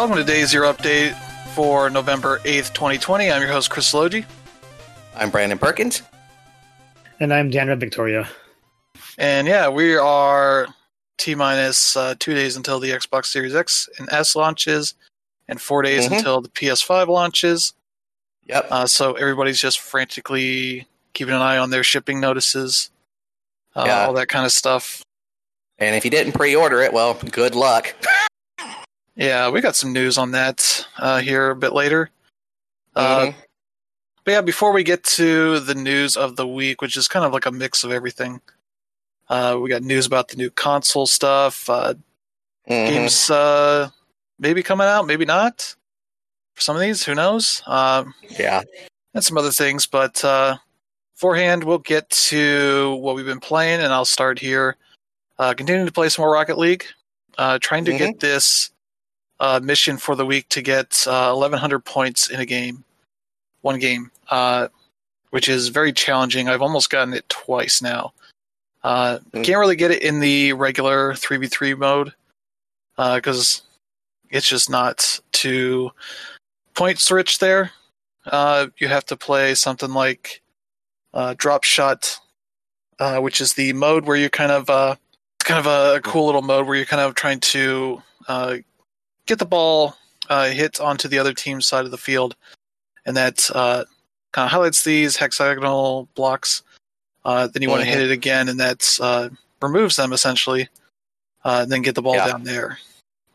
Welcome to Day Zero Update for November 8th, 2020. I'm your host, Chris Logi. I'm Brandon Perkins. And I'm Daniel Victoria. And yeah, we are T minus uh, two days until the Xbox Series X and S launches, and four days Mhm. until the PS5 launches. Yep. Uh, so everybody's just frantically keeping an eye on their shipping notices, uh, Yeah. all that kind of stuff. and if you didn't pre-order it, well, good luck. Yeah, we got some news on that uh, here a bit later. Uh, Mhm. But yeah, before we get to the news of the week, which is kind of like a mix of everything, uh, we got news about the new console stuff, uh, Mhm. games uh, maybe coming out, maybe not. For some of these, who knows? Uh, Yeah. and some other things. But uh, beforehand, we'll get to what we've been playing, and I'll start here. Uh, continuing to play some more Rocket League, uh, trying to get this uh, mission for the week to get uh, 1,100 points in a game, one game, uh, which is very challenging. I've almost gotten it twice now. Uh, Mm. Can't really get it in the regular 3v3 mode because it's just not too points rich there. Uh, you have to play something like uh, Drop Shot, uh, which is the mode where you kind of uh, it's kind of a cool little mode where you're kind of trying to uh, get the ball uh, hit onto the other team's side of the field, and that uh, kind of highlights these hexagonal blocks. Uh, then you want to hit it again, and that uh, removes them essentially, uh, and then get the ball Yeah. down there.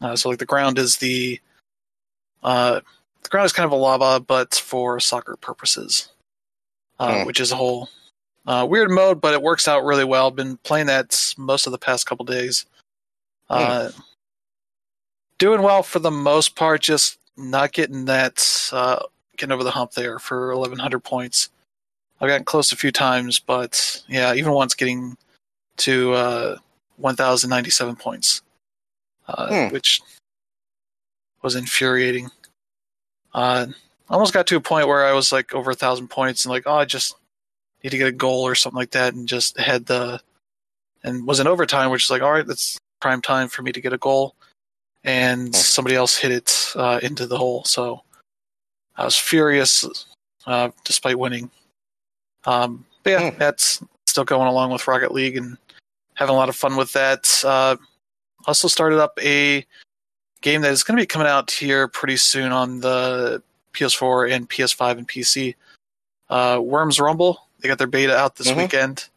Uh, so like the ground is the uh, the ground is kind of a lava, but for soccer purposes, uh, Hmm. which is a whole uh, weird mode, but it works out really well. Been playing that most of the past couple days. Uh, doing well for the most part, just not getting that uh, getting over the hump there for 1100 points. I've gotten close a few times, but yeah, even once getting to uh, 1097 points, uh, Hmm. which was infuriating. Uh, almost got to a point where I was like over a thousand points and like, oh, I just need to get a goal or something like that, and just had the and was in overtime, which is like, all right, that's prime time for me to get a goal, and Hmm. somebody else hit it uh, into the hole. So I was furious, uh, despite winning. Um, but yeah, Hmm. that's still going along with Rocket League and having a lot of fun with that. Uh, also started up a game that is going to be coming out here pretty soon on the PS4 and PS5 and PC. Uh, Worms Rumble. They got their beta out this Mhm. weekend,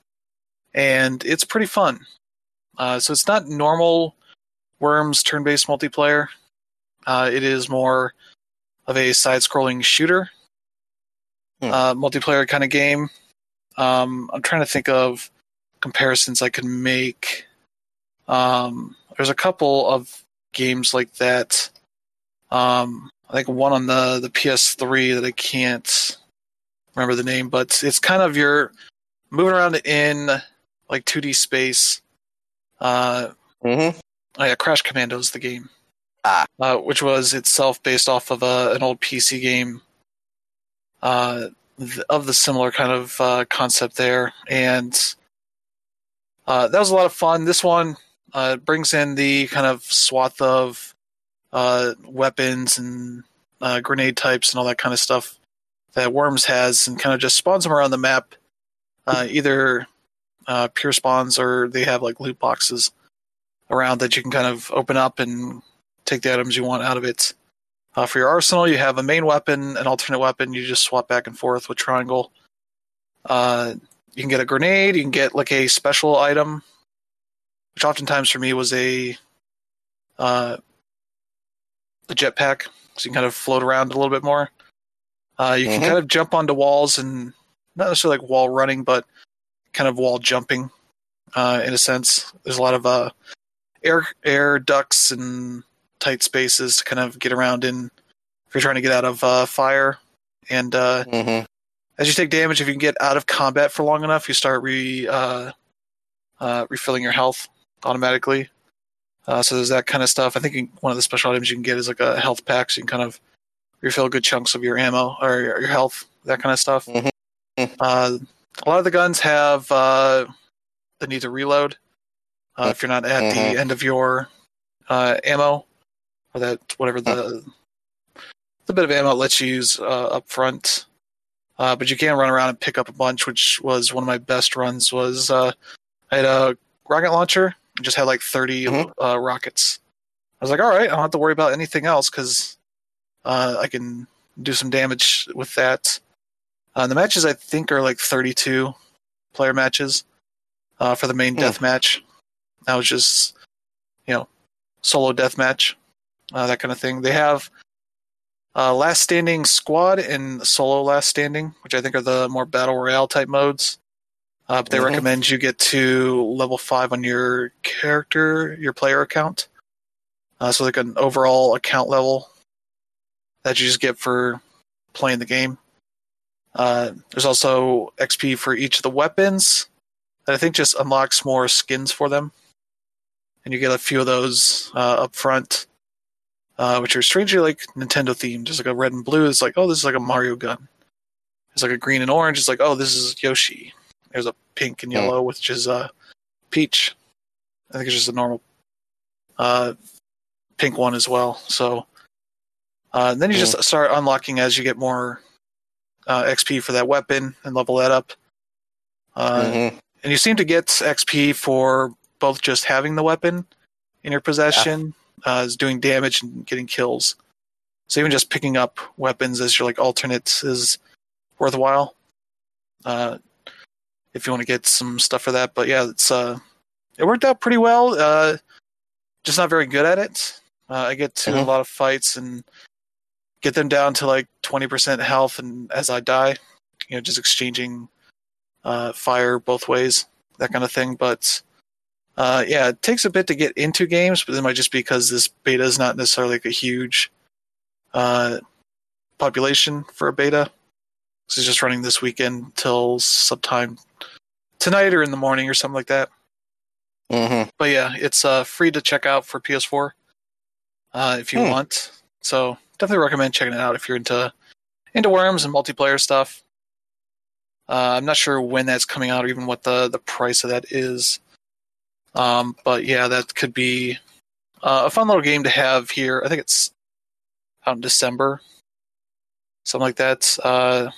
and it's pretty fun. Uh, so it's not normal Worms turn-based multiplayer. Uh, it is more of a side-scrolling shooter Hmm. uh, multiplayer kind of game. Um, I'm trying to think of comparisons I could make. Um, there's a couple of games like that. Um, I think one on the the PS3 that I can't remember the name, but it's kind of you're moving around in like 2D space. Uh, Mhm. Oh yeah, Crash Commando is the game. Ah. Uh, which was itself based off of a, an old PC game uh, th- of the similar kind of uh, concept there. And uh, that was a lot of fun. This one uh, brings in the kind of swath of uh, weapons and uh, grenade types and all that kind of stuff that Worms has and kind of just spawns them around the map, uh, either uh, pure spawns or they have like loot boxes around that you can kind of open up and take the items you want out of it. Uh, for your arsenal, you have a main weapon, an alternate weapon. You just swap back and forth with triangle. Uh, you can get a grenade. You can get like a special item, which oftentimes for me was a uh, a jetpack, so you can kind of float around a little bit more. Uh, you can Mhm. kind of jump onto walls and not necessarily like wall running, but kind of wall jumping uh, in a sense. There's a lot of uh, air air ducts and tight spaces to kind of get around in if you're trying to get out of uh, fire. And uh, Mhm. as you take damage, if you can get out of combat for long enough, you start re uh, uh, refilling your health automatically. Uh, so there's that kind of stuff. I think one of the special items you can get is like a health pack, so you can kind of refill good chunks of your ammo or your health, that kind of stuff. Mhm. Uh, a lot of the guns have uh, the need to reload uh, if you're not at Mhm. the end of your uh, ammo. or that whatever the the bit of ammo it lets you use uh, up front. Uh, but you can run around and pick up a bunch, which was one of my best runs. Was uh, I had a rocket launcher and just had like 30 Mhm. uh, rockets. I was like, all right, I don't have to worry about anything else because uh, I can do some damage with that. Uh, the matches I think are like 32 player matches uh, for the main Hmm. death match. That was just you know solo death match, uh, that kind of thing. They have uh, last standing squad and solo last standing, which I think are the more battle royale type modes. Uh, but they Mhm. recommend you get to level five on your character, your player account. Uh, so like an overall account level that you just get for playing the game. Uh, there's also XP for each of the weapons that I think just unlocks more skins for them, and you get a few of those uh, up front, uh, which are strangely like Nintendo themed. There's like a red and blue. It's like oh, this is like a Mario gun. There's like a green and orange. It's like oh, this is Yoshi. There's a pink and Hmm. yellow, which is uh, Peach. I think it's just a normal uh, pink one as well. So uh, then you Hmm. just start unlocking as you get more uh, XP for that weapon and level that up. Uh, Mhm. and you seem to get XP for both just having the weapon in your possession, uh, as doing damage and getting kills. So even just picking up weapons as your like alternates is worthwhile. Uh, if you want to get some stuff for that, but yeah, it's uh, it worked out pretty well. Uh, just not very good at it. Uh, I get to a Mhm. lot of fights and get them down to like twenty percent health, and as I die, you know, just exchanging uh, fire both ways, that kind of thing. But uh, yeah, it takes a bit to get into games, but it might just be because this beta is not necessarily like a huge uh, population for a beta. This is just running this weekend till sometime tonight or in the morning or something like that. Mhm. But yeah, it's uh, free to check out for PS4 uh, if you Hmm. want. So definitely recommend checking it out if you're into into worms and multiplayer stuff. Uh, I'm not sure when that's coming out or even what the the price of that is. Um, but yeah, that could be uh, a fun little game to have here. I think it's out in December, something like that, uh,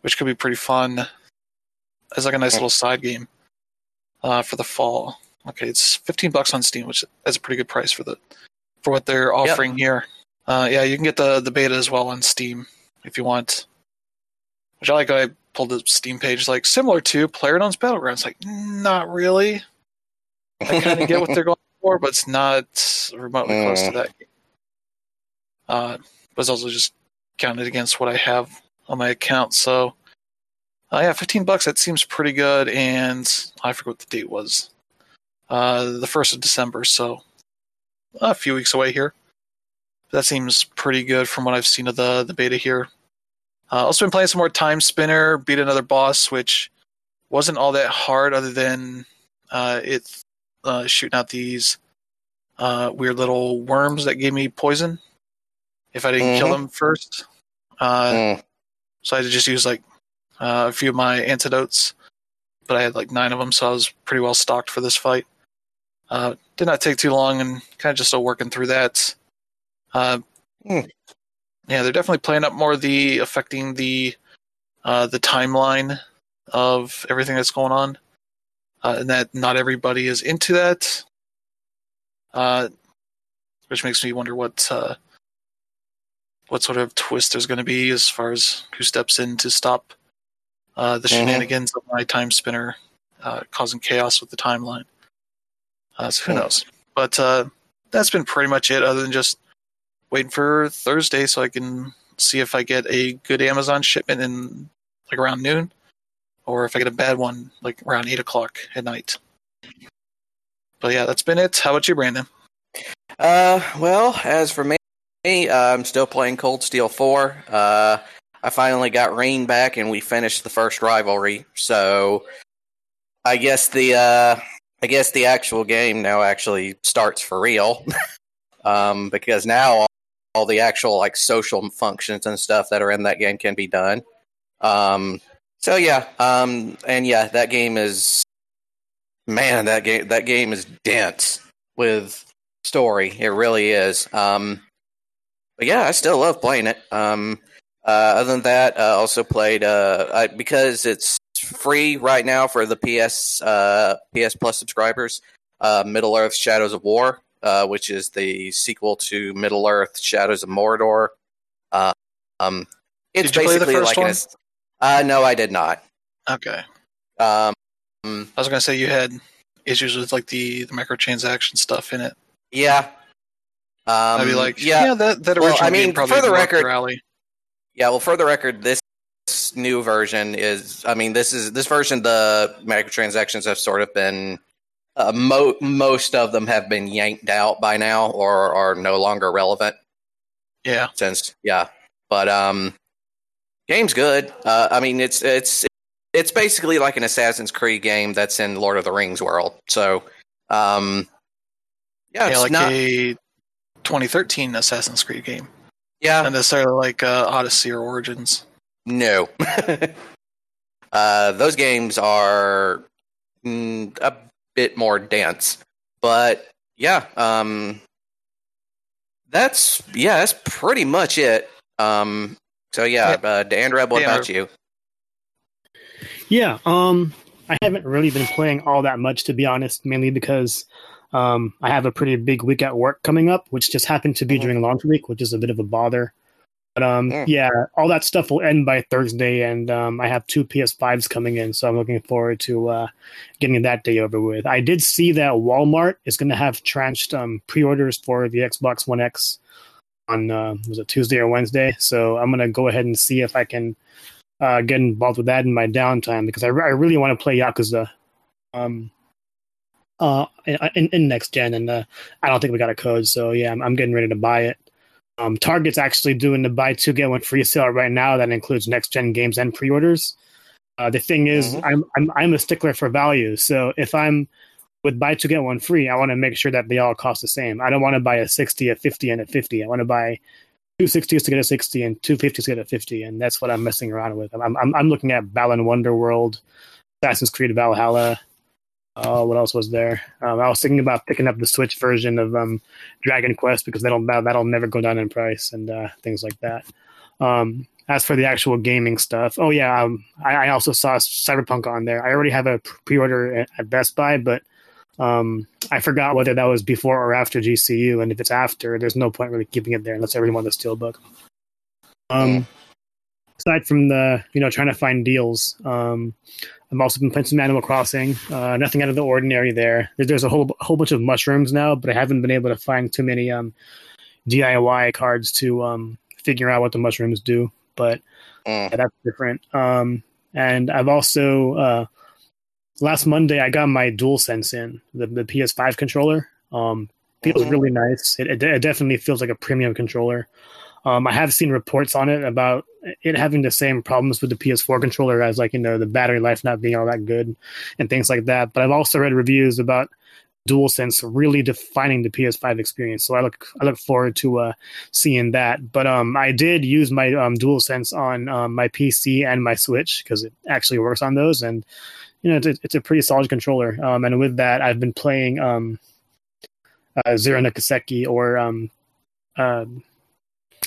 which could be pretty fun as like a nice little side game uh, for the fall. Okay, it's 15 bucks on Steam, which is a pretty good price for the for what they're offering here. Uh, yeah, you can get the the beta as well on Steam if you want. Which I like. I pulled the Steam page like similar to PlayerUnknown's Battlegrounds. Like, not really. I kind of get what they're going for, but it's not remotely close to Mm. that. Uh, but it's also just counted against what I have on my account. So, uh, yeah, fifteen bucks. That seems pretty good, and I forget what the date was. Uh, the first of December, so a few weeks away here. That seems pretty good from what I've seen of the the beta here. Uh, also been playing some more Timespinner, beat another boss, which wasn't all that hard, other than uh, it uh, shooting out these uh, weird little worms that gave me poison if I didn't kill Mhm. them first. Uh, Mm. so I had to just use like uh, a few of my antidotes, but I had like nine of them, so I was pretty well stocked for this fight. Uh, did not take too long, and kind of just still working through that. Uh, Hmm. Yeah, they're definitely playing up more the affecting the uh, the timeline of everything that's going on, uh, and that not everybody is into that. Uh, which makes me wonder what uh, what sort of twist there's going to be as far as who steps in to stop uh, the Mhm. shenanigans of my time spinner uh, causing chaos with the timeline. Uh, so who Hmm. knows? But uh, that's been pretty much it, other than just waiting for Thursday so I can see if I get a good Amazon shipment in like around noon, or if I get a bad one like around eight o'clock at night. But yeah, that's been it. How about you, Brandon? Uh, well, as for me, uh, I'm still playing Cold Steel 4. Uh, I finally got Rean back and we finished the first rivalry. So I guess the uh I guess the actual game now actually starts for real. um because now all, all the actual like social functions and stuff that are in that game can be done. Um so yeah, um and yeah, that game is man, that game that game is dense with story. It really is. Um, but yeah, I still love playing it. Um, uh, other than that, I also played uh, I, because it's free right now for the PS uh, PS Plus subscribers. Uh, Middle Earth: Shadows of War, uh, which is the sequel to Middle Earth: Shadows of Mordor. Uh, um, it's Did you play the basically first like one? an. Uh, no, I did not. Okay. Um, I was gonna say you had issues with like the, the microtransaction stuff in it. yeah. Um, I'd be like, yeah, yeah, that that Well, I mean, probably for the record- your alley. Yeah, well, for the record, this new version is. I mean, this is this version. The microtransactions have sort of been. Uh, mo- most of them have been yanked out by now, or are no longer relevant. Yeah, Since yeah, but um, game's good. Uh, I mean, it's it's it's basically like an Assassin's Creed game that's in Lord of the Rings world. So, um, yeah, yeah, like not. a 2013 Assassin's Creed game, yeah, not necessarily like uh, Odyssey or Origins. No. uh, those games are mm, a bit more dense, but yeah, um, that's yeah, that's pretty much it. Um, so yeah, uh, Andrew, what Yeah. about you? Yeah, um, I haven't really been playing all that much to be honest, mainly because um, I have a pretty big week at work coming up, which just happened to be Mhm. during launch week, which is a bit of a bother. But um, Mm. yeah, all that stuff will end by Thursday, and um, I have two PS5s coming in, so I'm looking forward to uh, getting that day over with. I did see that Walmart is going to have tranched um, pre-orders for the Xbox One X on uh, was it Tuesday or Wednesday, so I'm going to go ahead and see if I can uh, get involved with that in my downtime because I, re- I really want to play Yakuza um, uh, in, in next gen, and uh, I don't think we got a code, so yeah, I'm, I'm getting ready to buy it. Um, Target's actually doing the buy two get one free sale right now. That includes next gen games and pre-orders. Uh, the thing is, Mhm. I'm, I'm I'm a stickler for value, so if I'm with buy two get one free, I want to make sure that they all cost the same. I don't want to buy a sixty, a fifty, and a fifty. I want to buy two sixties to get a sixty and two fifties to get a fifty, and that's what I'm messing around with. I'm I'm, I'm looking at Balan Wonderworld, Assassin's Creed Valhalla. Uh, what else was there? Um, I was thinking about picking up the Switch version of um, Dragon Quest because that'll that, that'll never go down in price and uh, things like that. Um, as for the actual gaming stuff, oh yeah, um, I, I also saw Cyberpunk on there. I already have a pre-order at Best Buy, but um, I forgot whether that was before or after GCU. And if it's after, there's no point really keeping it there unless want the steelbook. Um, aside from the you know trying to find deals, um, I've also been playing some Animal Crossing. Uh, nothing out of the ordinary there. There- There's a whole whole bunch of mushrooms now, but I haven't been able to find too many um, DIY cards to um, figure out what the mushrooms do. But Mm. yeah, that's different. Um, and I've also uh, last Monday I got my DualSense in the, the PS5 controller. Um, feels Mhm. really nice. It, it, it definitely feels like a premium controller. Um, I have seen reports on it about it having the same problems with the PS4 controller as like you know the battery life not being all that good and things like that. But I've also read reviews about DualSense really defining the PS5 experience. So I look I look forward to uh, seeing that. But um, I did use my um, DualSense on um, my PC and my Switch because it actually works on those, and you know it's, a- it's a pretty solid controller. Um, and with that, I've been playing um, uh, Zero no Kiseki or um, uh,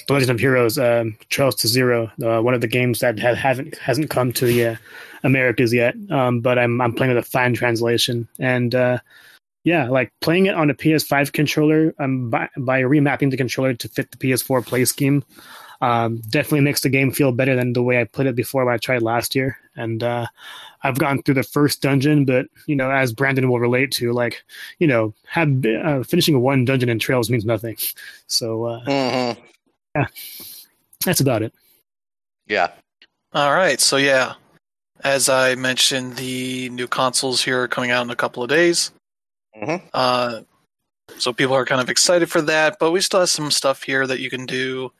The Legend of Heroes um, Trails to Zero, uh, one of the games that ha- haven't hasn't come to the uh, Americas yet. Um, but I'm I'm playing with a fine translation and. Uh, yeah, like playing it on a PS5 controller um, by, by remapping the controller to fit the PS4 play scheme um, definitely makes the game feel better than the way I played it before when I tried last year. And uh, I've gone through the first dungeon, but you know, as Brandon will relate to, like you know, have uh, finishing one dungeon in Trails means nothing. So uh, Mhm. that's about it. Yeah. All right, so yeah, as I mentioned, the new consoles here are coming out in a couple of days. Mhm. Uh, so people are kind of excited for that, but we still have some stuff here that you can do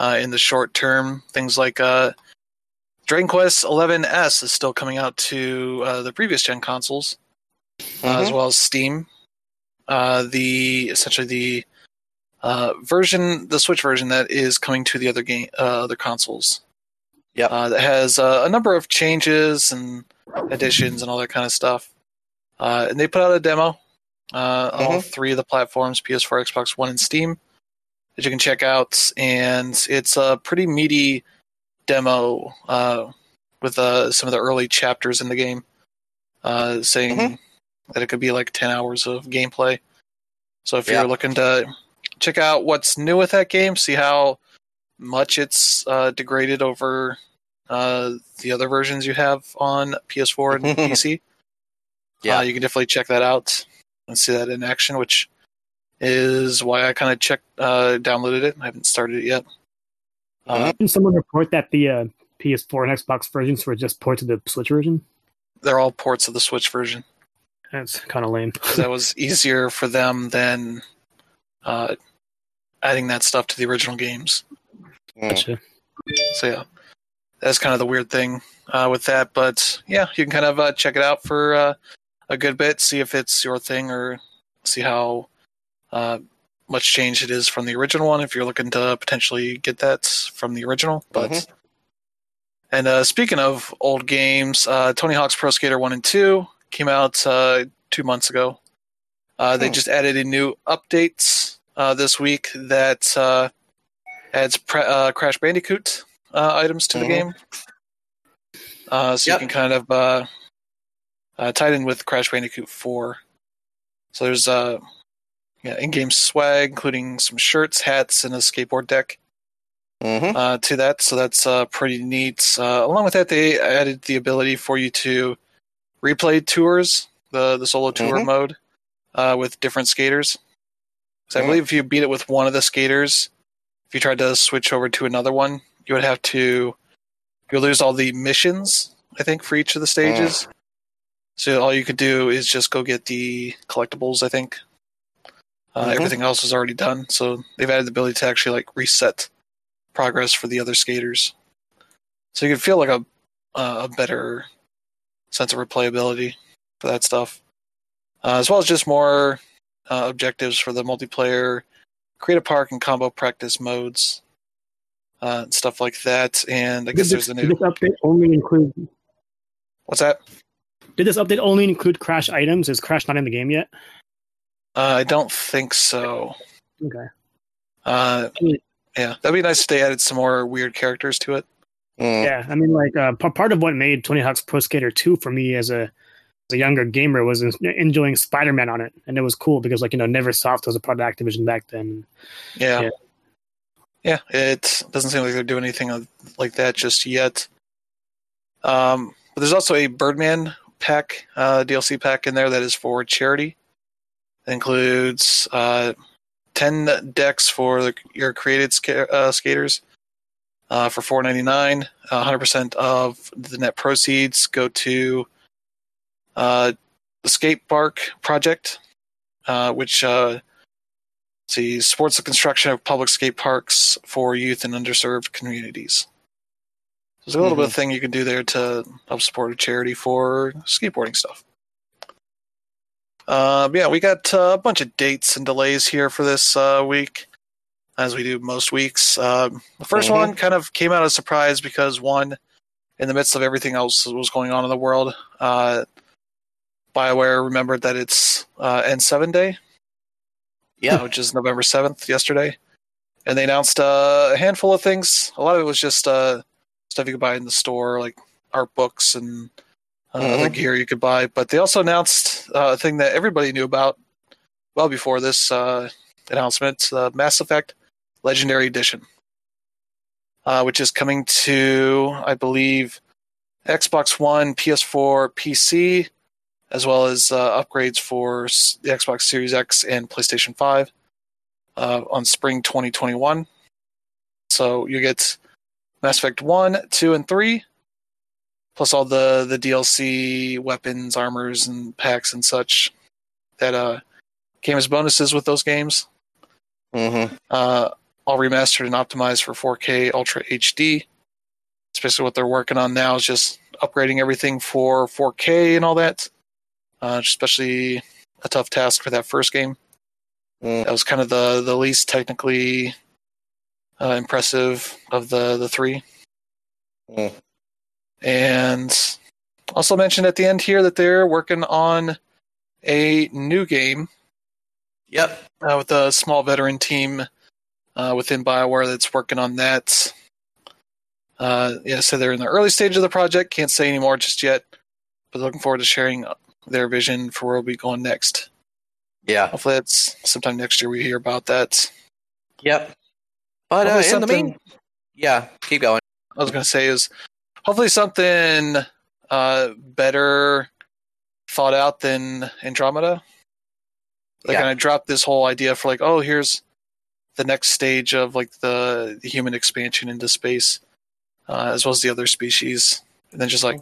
uh, in the short term. Things like uh, Dragon Quest XI S is still coming out to uh, the previous gen consoles, uh, as Mhm. well as Steam. Uh, the essentially the uh, version, the Switch version that is coming to the other game, uh, other consoles. Yeah, Uh, that has uh, a number of changes and additions and all that kind of stuff. Uh, and they put out a demo uh, on all three of the platforms: PS4, Xbox One, and Steam. That you can check out, and it's a pretty meaty demo uh, with uh, some of the early chapters in the game, uh, saying Mhm. that it could be like ten hours of gameplay. So if Yeah. you're looking to check out what's new with that game, see how much it's uh, degraded over uh, the other versions you have on PS4 and PC. Yeah. Uh, you can definitely check that out and see that in action, which is why I kind of checked, uh, downloaded it. I haven't started it yet. Uh, Didn't someone report that the uh, PS4 and Xbox versions were just ports of the Switch version? they're all ports of the Switch version. That's kind of lame. that was easier for them than uh, adding that stuff to the original games. Gotcha. So yeah, that's kind of the weird thing uh, with that. But yeah, you can kind of uh, check it out for uh, a good bit, see if it's your thing, or see how uh, much change it is from the original one. If you're looking to potentially get that from the original, but. Mhm. And uh, speaking of old games, uh, Tony Hawk's Pro Skater One and Two came out uh, two months ago. Uh, they Hmm. just added in new updates uh, this week that uh, adds pre- uh, Crash Bandicoot uh, items to the Mhm. game. Uh, so Yep. you can kind of uh, uh, tie it in with Crash Bandicoot 4. So there's uh, yeah, in-game swag, including some shirts, hats, and a skateboard deck Mhm. uh, to that. So that's uh, pretty neat. Uh, along with that, they added the ability for you to replay tours, the the solo tour Mhm. mode, uh, with different skaters. So I Mhm. believe if you beat it with one of the skaters, if you tried to switch over to another one, you would have to you lose all the missions. I think for each of the stages. So all you could do is just go get the collectibles. I think. Uh, Mhm. Everything else is already done, so they've added the ability to actually like reset progress for the other skaters. So you can feel like a a better sense of replayability for that stuff, uh, as well as just more uh, objectives for the multiplayer, create a park and combo practice modes, uh, and stuff like that. And I guess did there's this, a did new this update only include? what's that? Did this update only include Crash items? Is Crash not in the game yet? Uh, I don't think so. Okay. Uh, yeah, that'd be nice if they added some more weird characters to it. Mm. Yeah, I mean, like uh, p- part of what made Tony Hawk's Pro Skater 2 for me as a as a younger gamer was en- enjoying Spider Man on it, and it was cool because like you know NeverSoft was a part of Activision back then. Yeah. Yeah. yeah. it doesn't seem like they're doing anything like that just yet. Um, but there's also a Birdman pack, uh, DLC pack in there that is for charity. It includes uh, 10 decks for the, your created ska- uh, skaters uh, for four ninety nine. Uh, 100% of the net proceeds go to uh, the Skate Park project, uh, which uh, see supports the construction of public skate parks for youth and underserved communities. There's a little bit of thing you can do there to help support a charity for skateboarding stuff. Uh, yeah, we got uh, a bunch of dates and delays here for this uh, week, as we do most weeks. Uh, the 1st Mhm. one kind of came out as a surprise because one, in the midst of everything else that was going on in the world, uh, Bioware remembered that it's uh, N7 Day, Yeah. which is November 7th, yesterday. And they announced uh, a handful of things. A lot of it was just uh, stuff you could buy in the store, like art books and uh, other Mhm. gear you could buy. But they also announced uh, a thing that everybody knew about well before this uh, announcement uh, Mass Effect Legendary Edition, uh, which is coming to, I believe, Xbox One, PS4, PC, as well as uh, upgrades for the Xbox Series X and PlayStation 5 uh, on spring 2021. So you get Mass Effect 1, 2, and 3, plus all the, the DLC weapons, armors, and packs and such that uh, came as bonuses with those games. Mm-hmm. Uh, all remastered and optimized for 4K Ultra HD. Especially what they're working on now is just upgrading everything for 4K and all that. Uh, especially a tough task for that first game. Mm. That was kind of the the least technically uh, impressive of the the three. Mm. And also mentioned at the end here that they're working on a new game Yep. uh, with a small veteran team uh, within Bioware that's working on that. Uh, yeah, so they're in the early stage of the project. Can't say any more just yet, but looking forward to sharing their vision for where we'll be going next. Yeah. Hopefully, that's sometime next year we hear about that. Yep. But uh, in the mean, yeah, keep going. I was going to say is hopefully something uh, better thought out than Andromeda. They Yeah. kind of dropped this whole idea for like, oh, here's the next stage of like the, the human expansion into space, uh, as well as the other species, and then just like,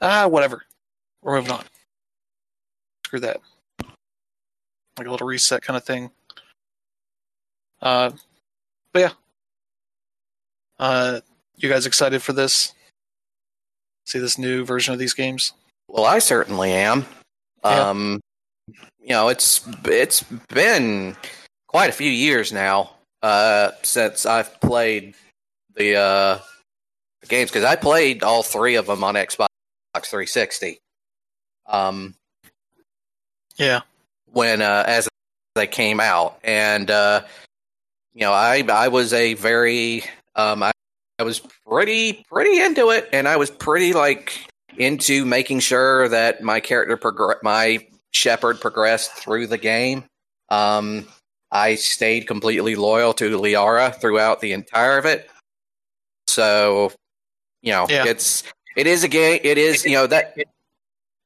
ah, whatever, we're moving on. Screw that. Like a little reset kind of thing. Uh, but yeah. Uh, you guys excited for this? See this new version of these games? Well, I certainly am. Yeah. Um, you know, it's it's been quite a few years now uh, since I've played the uh, games because I played all three of them on Xbox 360. Um, Yeah. when uh, as they came out, and uh, you know, I I was a very um, I, I was pretty pretty into it, and I was pretty like into making sure that my character progress, my Shepard progressed through the game. Um, I stayed completely loyal to Liara throughout the entire of it. So, you know, Yeah. it's it is a game. It is you know that.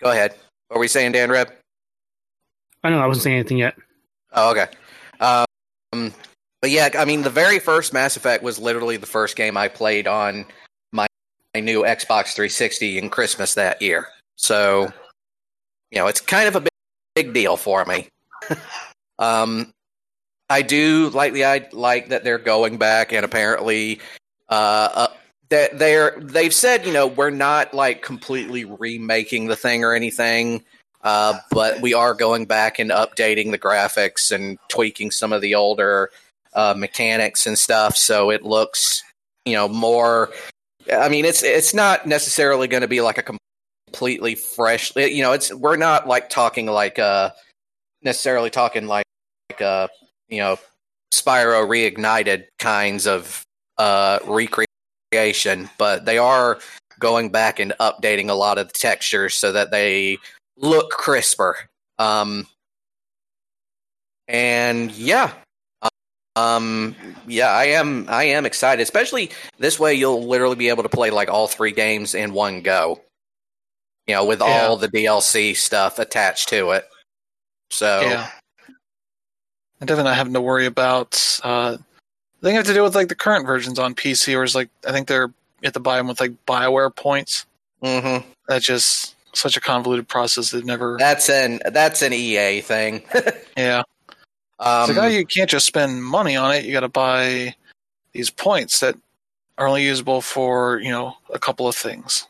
Go ahead. What were we saying, Dan Reb? I know I wasn't saying anything yet. Oh, okay. Um, but yeah, I mean, the very first Mass Effect was literally the first game I played on my, my new Xbox 360 in Christmas that year. So, you know, it's kind of a big, big deal for me. um, I do like the I like that they're going back and apparently, uh, uh that they're they've said you know we're not like completely remaking the thing or anything. Uh, but we are going back and updating the graphics and tweaking some of the older uh, mechanics and stuff, so it looks, you know, more. I mean, it's it's not necessarily going to be like a completely fresh. You know, it's we're not like talking like uh necessarily talking like like uh you know Spyro reignited kinds of uh recreation, but they are going back and updating a lot of the textures so that they look crisper. Um, and yeah, um, yeah, I am. I am excited, especially this way. You'll literally be able to play like all three games in one go. You know, with Yeah. all the DLC stuff attached to it. So Yeah. And definitely not having to worry about uh they have to do with like the current versions on PC or is like I think they're you have to buy them with like Bioware points. mhm. That's just such a convoluted process they've never that's an that's an EA thing. Yeah. Um, It's like, oh, you can't just spend money on it. You got to buy these points that are only usable for you know a couple of things.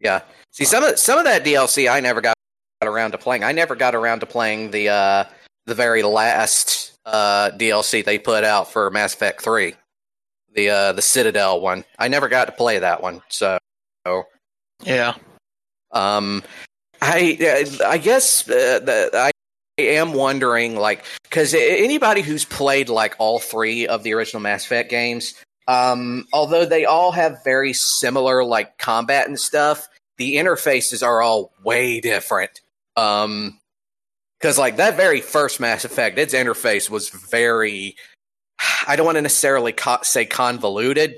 Yeah. See some of some of that DLC I never got around to playing. I never got around to playing the uh the very last uh DLC they put out for Mass Effect 3. The uh the Citadel one. I never got to play that one. So Yeah, um I I guess uh, the, I am wondering like cuz anybody who's played like all 3 of the original Mass Effect games um although they all have very similar like combat and stuff the interfaces are all way different. Um, because like that very first Mass Effect, its interface was very. I don't want to necessarily co- say convoluted,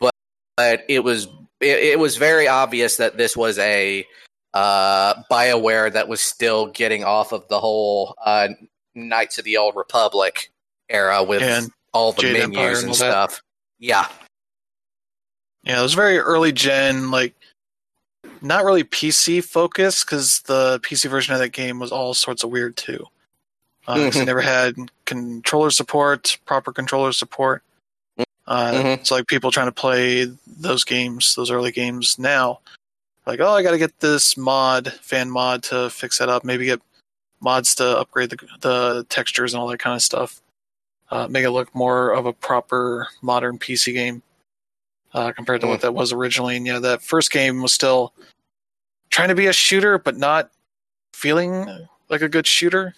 but, but it was it, it was very obvious that this was a uh, Bioware that was still getting off of the whole uh, Knights of the Old Republic era with And all the Jade Empire menus and and that. stuff. Yeah, yeah. It was very early gen, like not really PC focused because the PC version of that game was all sorts of weird too. Uh, Mhm. They never had controller support, proper controller support. Uh, Mhm. It's like people trying to play those games, those early games now. Like, oh, I got to get this mod, fan mod, to fix that up. Maybe get mods to upgrade the, the textures and all that kind of stuff. Uh, make it look more of a proper modern PC game uh, compared to what that was originally. And yeah, that first game was still trying to be a shooter, but not feeling like a good shooter.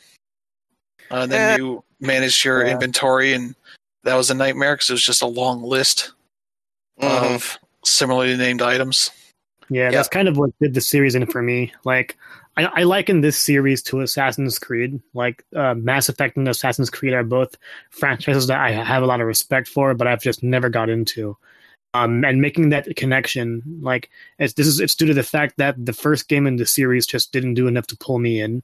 Uh, then Eh. you managed your Yeah. inventory, and that was a nightmare because it was just a long list Mhm. of similarly named items. Yeah, Yeah. that's kind of what did the series in for me. Like, I, I liken this series to Assassin's Creed. Like, uh, Mass Effect and Assassin's Creed are both franchises that I have a lot of respect for, but I've just never got into. Um, and making that connection, like, it's this is it's due to the fact that the first game in the series just didn't do enough to pull me in.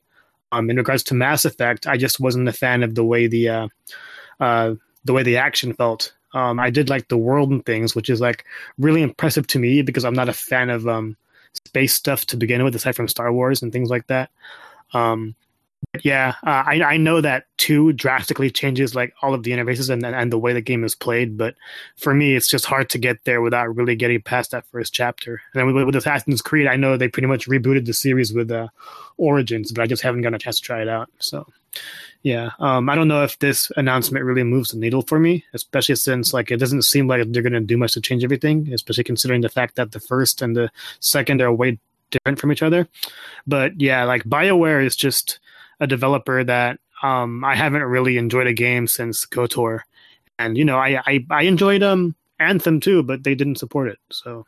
Um, in regards to Mass Effect, I just wasn't a fan of the way the uh, uh, the way the action felt. Um, I did like the world and things, which is like really impressive to me because I'm not a fan of um, space stuff to begin with, aside from Star Wars and things like that. Um, but yeah, uh, I, I know that two drastically changes like all of the interfaces and, and the way the game is played. But for me, it's just hard to get there without really getting past that first chapter. And then with, with Assassin's Creed, I know they pretty much rebooted the series with uh, Origins, but I just haven't gotten a chance to try it out. So yeah, um, I don't know if this announcement really moves the needle for me, especially since like it doesn't seem like they're going to do much to change everything, especially considering the fact that the first and the second are way different from each other. But yeah, like BioWare is just a developer that um, I haven't really enjoyed a game since KOTOR, and you know I I, I enjoyed um Anthem too, but they didn't support it. So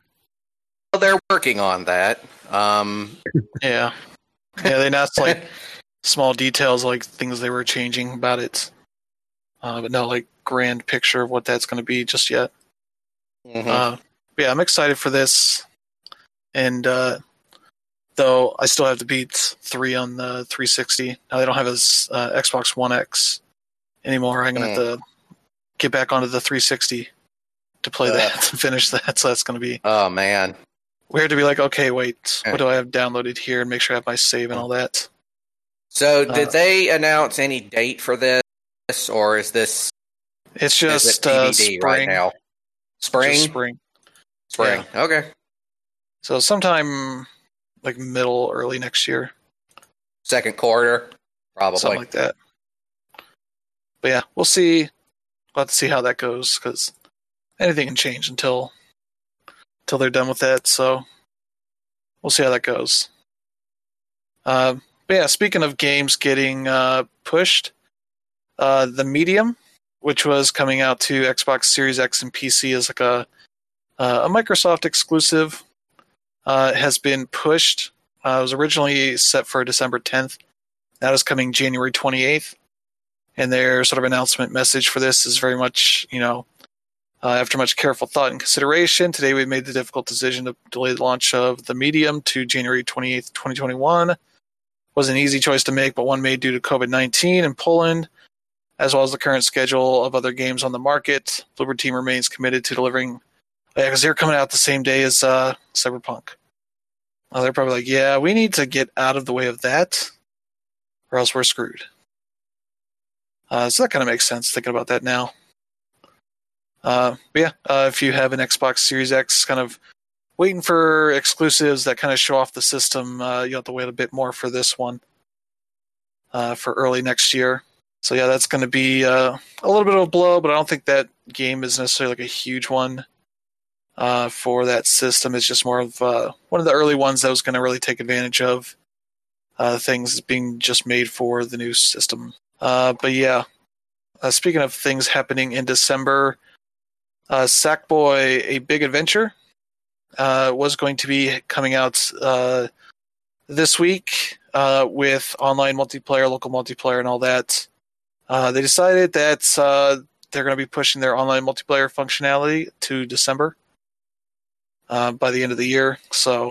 Well, they're working on that. Um, Yeah, yeah. They announced like small details, like things they were changing about it, uh, but not like grand picture of what that's going to be just yet. mhm. Uh, but yeah, I'm excited for this, and uh, though I still have to beat three on the 360. Now they don't have as uh, Xbox One X anymore. I'm gonna have to get back onto the 360 to play Uh. that to finish that. So that's gonna be oh man, weird to be like, okay, wait, what do I have downloaded here, and make sure I have my save and all that. so did Uh, they announce any date for this, or is this It's just it uh, spring. right now? Spring, Just spring. spring. Okay, So sometime like middle, early next year. second quarter, probably. something like that. But yeah, we'll see. We'll have to see how that goes because anything can change until until they're done with that. So we'll see how that goes. Uh, but yeah, speaking of games getting uh, pushed, uh, the Medium, which was coming out to Xbox Series X and PC is like a uh, a Microsoft exclusive, uh, has been pushed. Uh, it was originally set for December 10th. That is coming January 28th. And their sort of announcement message for this is very much, you know, uh, after much careful thought and consideration, today we made the difficult decision to delay the launch of the Medium to January 28th, 2021. Was an easy choice to make, but one made due to COVID 19 in Poland, as well as the current schedule of other games on the market. Bloober Team remains committed to delivering, yeah, because they're coming out the same day as uh, Cyberpunk. Well, they're probably like, yeah, we need to get out of the way of that, or else we're screwed. Uh, so that kind of makes sense thinking about that now. Uh, but yeah, uh, if you have an Xbox Series X, kind of waiting for exclusives that kind of show off the system, uh, you have to wait a bit more for this one uh, for early next year. So yeah, that's going to be uh, a little bit of a blow, but I don't think that game is necessarily like a huge one uh, for that system. It's just more of uh, one of the early ones that was going to really take advantage of uh, things being just made for the new system. Uh, but yeah, uh, speaking of things happening in December, uh, Sackboy: A Big Adventure was going to be coming out this week with online multiplayer, local multiplayer, and all that. They decided that they're going to be pushing their online multiplayer functionality to December uh, by the end of the year. So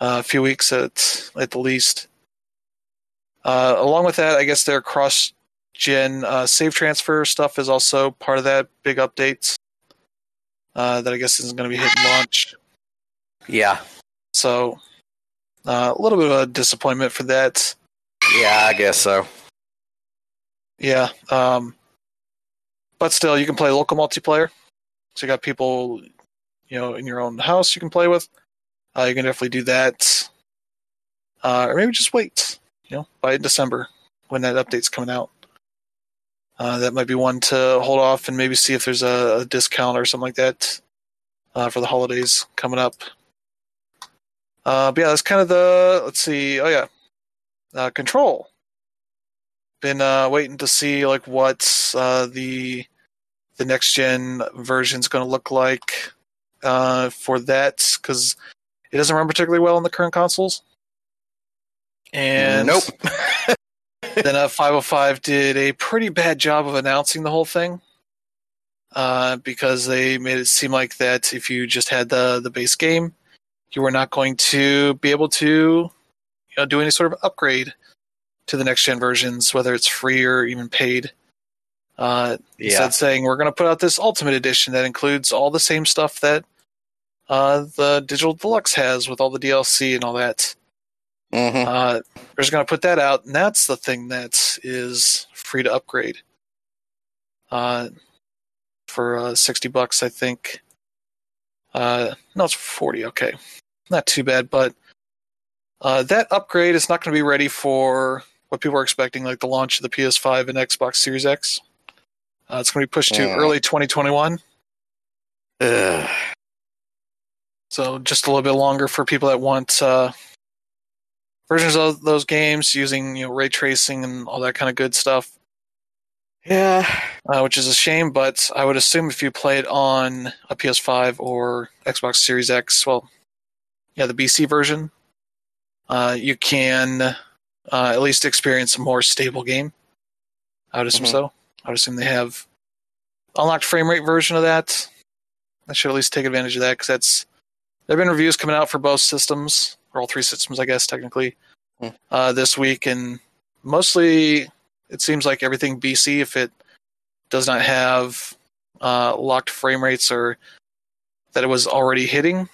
uh, a few weeks at at the least. Uh, along with that, I guess their cross gen uh, save transfer stuff is also part of that big updates uh, that I guess isn't going to be hitting launch. Yeah, So uh, a little bit of a disappointment for that. yeah, I guess so. Yeah. Um, but still, you can play local multiplayer. So you got people, you know, in your own house you can play with. Uh, you can definitely do that. Uh, or maybe just wait, you know, by December when that update's coming out. Uh, that might be one to hold off and maybe see if there's a, a discount or something like that uh, for the holidays coming up. Uh, but yeah, that's kind of the. Let's see. Oh yeah, uh, Control been uh, waiting to see like what uh, the the next gen version is going to look like uh, for that because it doesn't run particularly well on the current consoles. And nope. then uh, 505 did a pretty bad job of announcing the whole thing uh, because they made it seem like that if you just had the the base game, you were not going to be able to you know, do any sort of upgrade to the next gen versions, whether it's free or even paid. Uh, Yeah. Instead, saying we're going to put out this Ultimate Edition that includes all the same stuff that uh, the Digital Deluxe has with all the DLC and all that. Mm-hmm. Uh, they're just going to put that out, and that's the thing that is free to upgrade. Uh, for uh, sixty bucks, I think. Uh, no, it's forty. Okay, not too bad, but uh, that upgrade is not going to be ready for what people are expecting, like the launch of the PS5 and Xbox Series X. Uh, it's going to be pushed to Mm. early 2021, Ugh. so just a little bit longer for people that want uh, versions of those games using you know ray tracing and all that kind of good stuff. Yeah. uh, which is a shame. But I would assume if you play it on a PS5 or Xbox Series X, well, yeah, the BC version, uh, you can uh, at least experience a more stable game. I would assume Mhm. so. I would assume they have unlocked frame rate version of that. I should at least take advantage of that because that's there have been reviews coming out for both systems or all three systems, I guess technically, Hmm. uh, this week, and mostly it seems like everything BC if it does not have uh, locked frame rates or that it was already hitting.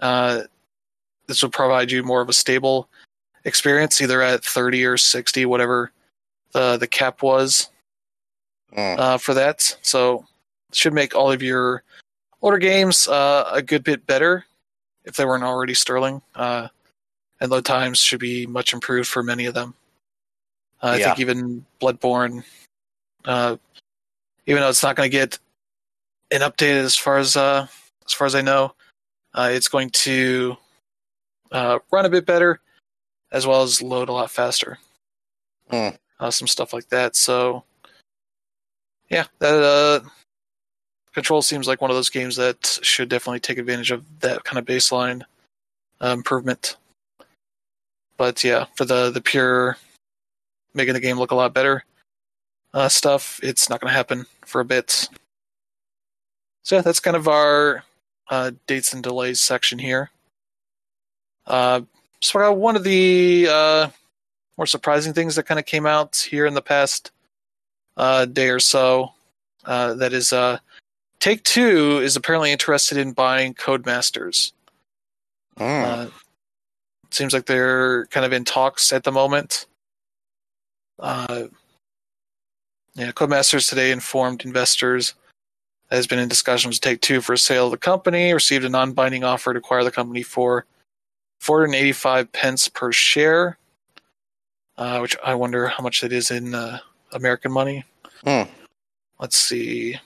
Uh, this would provide you more of a stable experience, either at 30 or 60, whatever the the cap was Mm. uh, for that. So should make all of your older games uh, a good bit better if they weren't already sterling. Uh, and load times should be much improved for many of them. Uh, I Yeah. think even Bloodborne, uh, even though it's not going to get an update as far as uh, as far as I know, uh, it's going to uh, run a bit better as well as load a lot faster. Hmm. Uh, some stuff like that. So, yeah, that uh, Control seems like one of those games that should definitely take advantage of that kind of baseline uh, improvement. But yeah, for the the pure making the game look a lot better uh, stuff, it's not going to happen for a bit. So yeah, that's kind of our uh, dates and delays section here. Uh, so one of the uh, more surprising things that kind of came out here in the past uh, day or so. Uh, that is, uh, Take Two is apparently interested in buying Codemasters. Mm. Uh, seems like they're kind of in talks at the moment. Uh, yeah, Codemasters today informed investors that has been in discussions with Take Two for a sale of the company, received a non-binding offer to acquire the company for 485 pence per share, uh, which I wonder how much that is in uh, American money. Hmm. Let's see.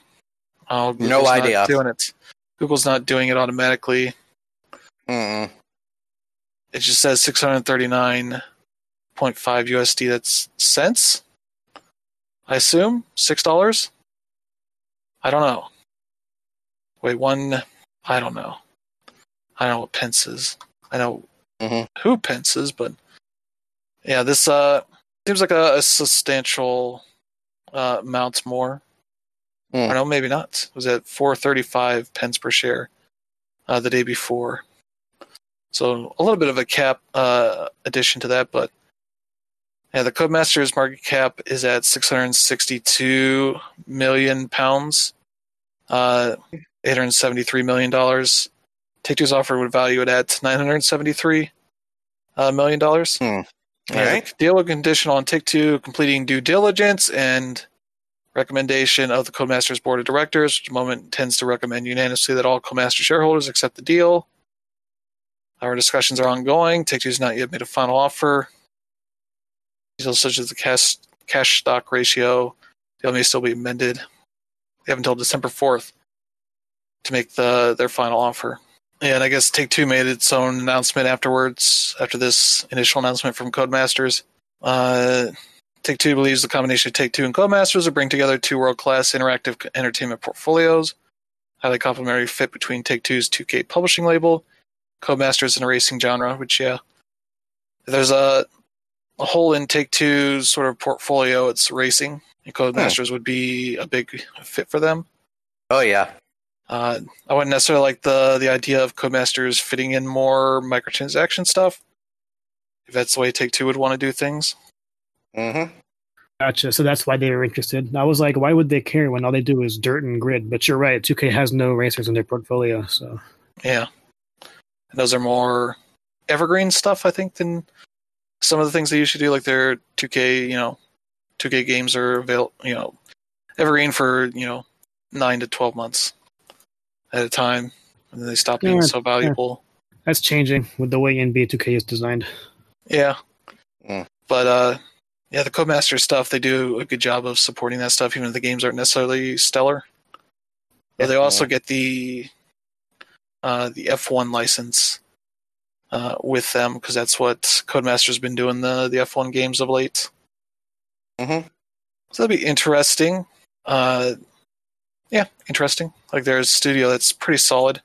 Oh, No Google's not idea. Doing it. Google's not doing it automatically. Mm. It just says 639.5 USD. That's cents. I assume six dollars. I don't know. Wait, one. I don't know. I don't know what pence is. I know Mhm. who pence is, but yeah, this uh seems like a, a substantial uh, amount more. I don't know, maybe not. It was at 435 pence per share uh, the day before. So a little bit of a cap uh, addition to that, but yeah, the Codemasters market cap is at 662 million pounds, uh, 873 million dollars. Take Two's offer would value it at 973 uh, million dollars. Hmm. All right. deal conditional on Take Two completing due diligence and recommendation of the Codemasters board of directors, which at the moment tends to recommend unanimously that all Codemaster shareholders accept the deal. Our discussions are ongoing. Take Two's not yet made a final offer. Details such as the cash cash stock ratio, deal may still be amended. They have until December fourth to make the their final offer. And I guess Take Two made its own announcement afterwards, after this initial announcement from Codemasters. Uh, Take Two believes the combination of Take Two and Codemasters will bring together two world class interactive entertainment portfolios. Highly complementary fit between Take Two's 2K publishing label, Codemasters in a racing genre, which, yeah, there's a, a hole in Take Two's sort of portfolio. It's racing, and Codemasters would be a big fit for them. Oh yeah. Uh, I wouldn't necessarily like the the idea of Codemasters fitting in more microtransaction stuff. If that's the way Take Two would want to do things. Mm-hmm. Gotcha. So that's why they were interested. I was like, why would they care when all they do is dirt and grid? But you're right. 2K has no racers in their portfolio. So Yeah, and those are more evergreen stuff, I think, than some of the things they usually do. Like their 2K, you know, 2K games are available, you know, evergreen for you know nine to twelve months at a time, and then they stop being Yeah, so valuable. that's changing with the way NBA 2K is designed. Yeah. Mm. But uh yeah, the Codemaster stuff, they do a good job of supporting that stuff, even if the games aren't necessarily stellar. But they also get the uh the F one license uh with them because that's what Codemaster's been doing the the F one games of late. Mm-hmm. So that'd be interesting. Uh yeah, interesting. Like there's a studio that's pretty solid.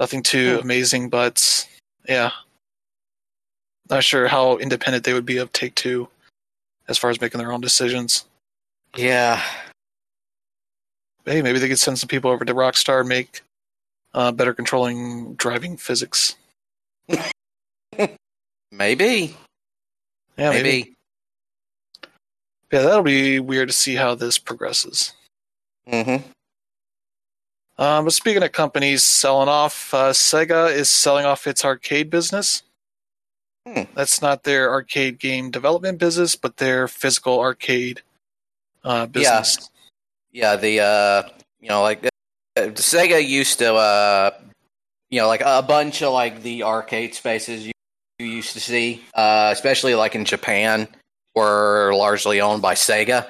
Nothing too Hmm. amazing, but yeah. Not sure how independent they would be of Take Two as far as making their own decisions. Yeah. Hey, maybe they could send some people over to Rockstar and make uh, better controlling driving physics. Maybe. Yeah, maybe. maybe. Yeah, that'll be weird to see how this progresses. Mm-hmm. Um, but speaking of companies selling off, uh, Sega is selling off its arcade business. Hmm. That's not their arcade game development business, but their physical arcade uh, business. Yeah, yeah the uh, you know, like uh, Sega used to, uh, you know, like a bunch of like the arcade spaces you, you used to see, uh, especially like in Japan, were largely owned by Sega.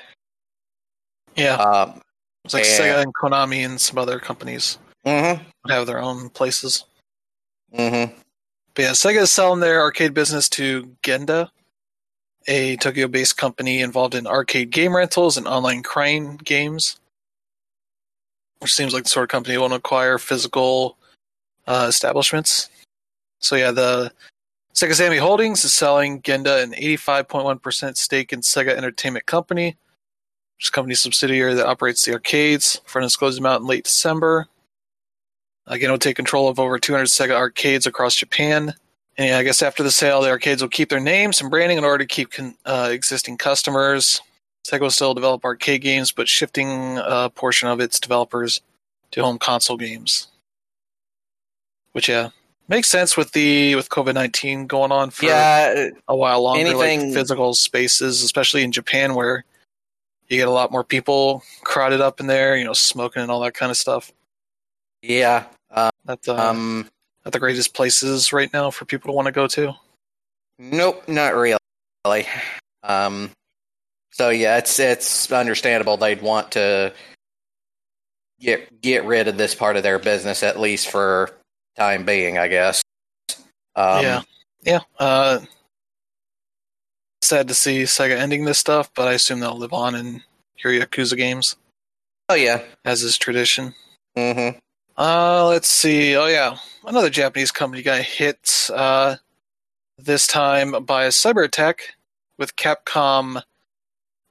Yeah, Um, it's like yeah. Sega and Konami and some other companies mm-hmm, have their own places. mm-hmm. But yeah, Sega is selling their arcade business to Genda, a Tokyo-based company involved in arcade game rentals and online crane games. Which seems like the sort of company to acquire physical uh, establishments. So yeah, the Sega Sammy Holdings is selling Genda an 85.1% stake in Sega Entertainment Company, which is a company subsidiary that operates the arcades. Front disclosed them out in late December. Genda, will take control of over 200 Sega arcades across Japan. And I guess after the sale, the arcades will keep their names and branding in order to keep con- uh, existing customers. Sega will still develop arcade games, but shifting a portion of its developers to home console games. Which yeah, makes sense with the with COVID nineteen going on for Yeah, a while longer. anything- Like physical spaces, especially in Japan, where you get a lot more people crowded up in there, you know, smoking and all that kind of stuff. yeah. Uh, Not the um, not the greatest places right now for people to want to go to. Nope, not really. Um, so yeah, it's it's understandable they'd want to get get rid of this part of their business at least for time being, I guess. Um, yeah, yeah. Uh, sad to see Sega ending this stuff, but I assume they'll live on in your Yakuza games, Oh yeah. as is tradition. Mm-hmm. Uh, let's see. Oh yeah, another Japanese company got hit. Uh, this time by a cyber attack, with Capcom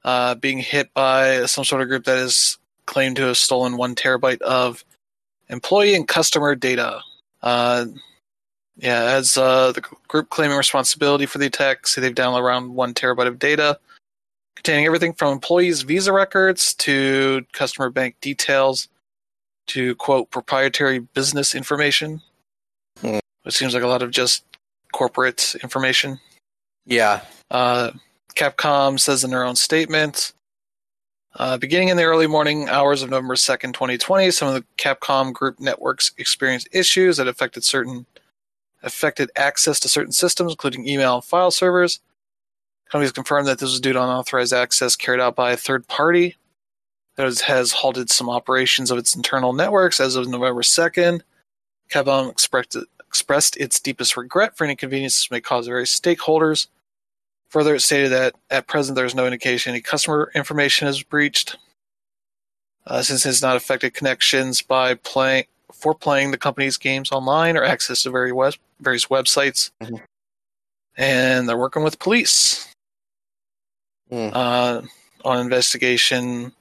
uh, being hit by some sort of group that is claimed to have stolen one terabyte of employee and customer data. Uh, yeah, as uh, the group claiming responsibility for the attack, say they've downloaded around one terabyte of data containing everything from employees' visa records to customer bank details to quote proprietary business information, Hmm. which seems like a lot of just corporate information. Yeah. Uh, Capcom says in their own statement, uh, beginning in the early morning hours of November 2nd, 2020, some of the Capcom group networks experienced issues that affected certain affected access to certain systems, including email and file servers. Companies confirmed that this was due to unauthorized access carried out by a third party that has- halted some operations of its internal networks as of November 2nd. Capcom expressed, expressed its deepest regret for any inconvenience this may cause various stakeholders. Further, it stated that at present there is no indication any customer information is breached, uh, since it's not affected connections by playing for playing the company's games online or access to various web, various websites. Mhm. And they're working with police Hmm. uh, on investigation,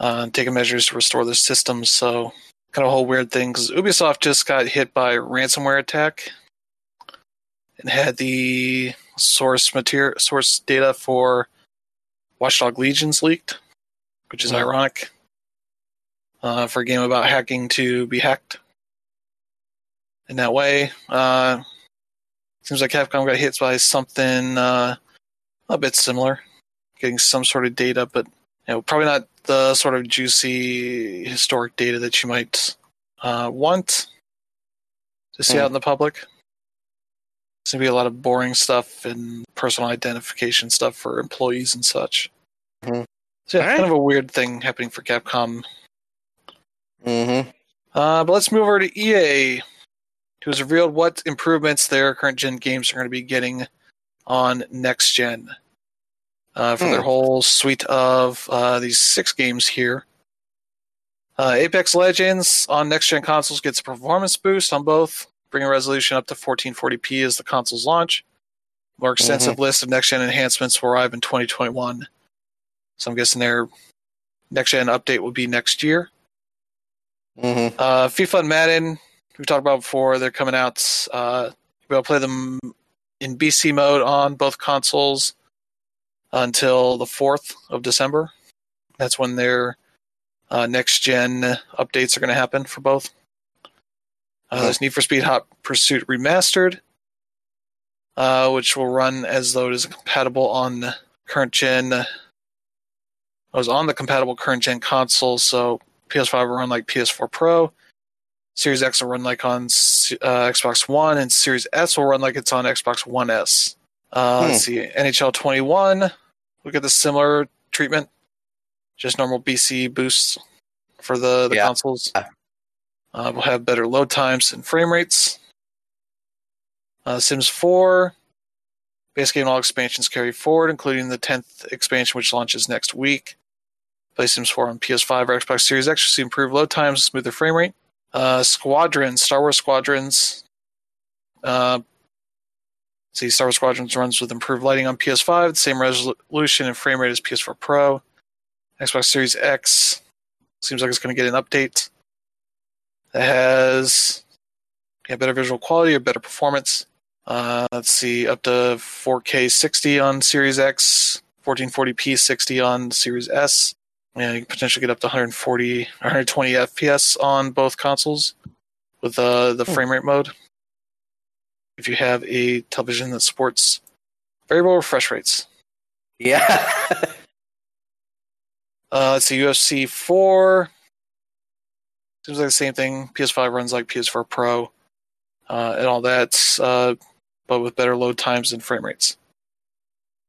uh, taking measures to restore the systems. So, kind of a whole weird thing because Ubisoft just got hit by a ransomware attack and had the source material, source data for Watchdog Legions leaked, which is Mhm. ironic uh, for a game about hacking to be hacked in that way. Uh, seems like Capcom got hit by something uh, a bit similar, getting some sort of data, but you know, probably not the sort of juicy historic data that you might uh, want to see Hmm. out in the public. There's gonna be a lot of boring stuff and personal identification stuff for employees and such. Mhm. So yeah, Alright. kind of a weird thing happening for Capcom. Mm-hmm. Uh, but let's move over to EA, who has revealed what improvements their current gen games are going to be getting on next gen uh, for their Hmm. whole suite of uh, these six games here. Uh, Apex Legends on next gen consoles gets a performance boost on both, bringing resolution up to 1440p as the consoles launch. More extensive list of next gen enhancements will arrive in 2021. So I'm guessing their next gen update will be next year. Mm-hmm. Uh, FIFA and Madden, we've talked about before. They're coming out. Uh, we'll play them in BC mode on both consoles until the 4th of December. That's when their uh, next gen updates are going to happen for both. Uh, there's Need for Speed Hot Pursuit Remastered, uh, which will run as though it is compatible on current gen. I was on the compatible current gen console, so PS5 will run like PS4 Pro. Series X will run like on uh, Xbox One, and Series S will run like it's on Xbox One S. Uh, Let's see, NHL 21. We get the similar treatment, just normal BC boosts for the, the Yeah. consoles. Uh, we'll have better load times and frame rates. Uh, Sims 4. Base game and all expansions carry forward, including the 10th expansion, which launches next week. Play Sims 4 on PS5 or Xbox Series X to see improved load times, smoother frame rate. Uh, Squadrons, Star Wars Squadrons. Uh, see, Star Wars Squadrons runs with improved lighting on PS5, the same resolution and frame rate as PS4 Pro. Xbox Series X seems like it's going to get an update that has yeah, better visual quality or better performance. Uh, let's see, up to 4K 60 on Series X, 1440p 60 on Series S. Yeah, you can potentially get up to 140, 120 FPS on both consoles with uh, the Hmm. frame rate mode. If you have a television that supports variable refresh rates. Yeah. Uh, let's see, UFC 4. Seems like the same thing. PS5 runs like PS4 Pro uh, and all that, uh, but with better load times and frame rates.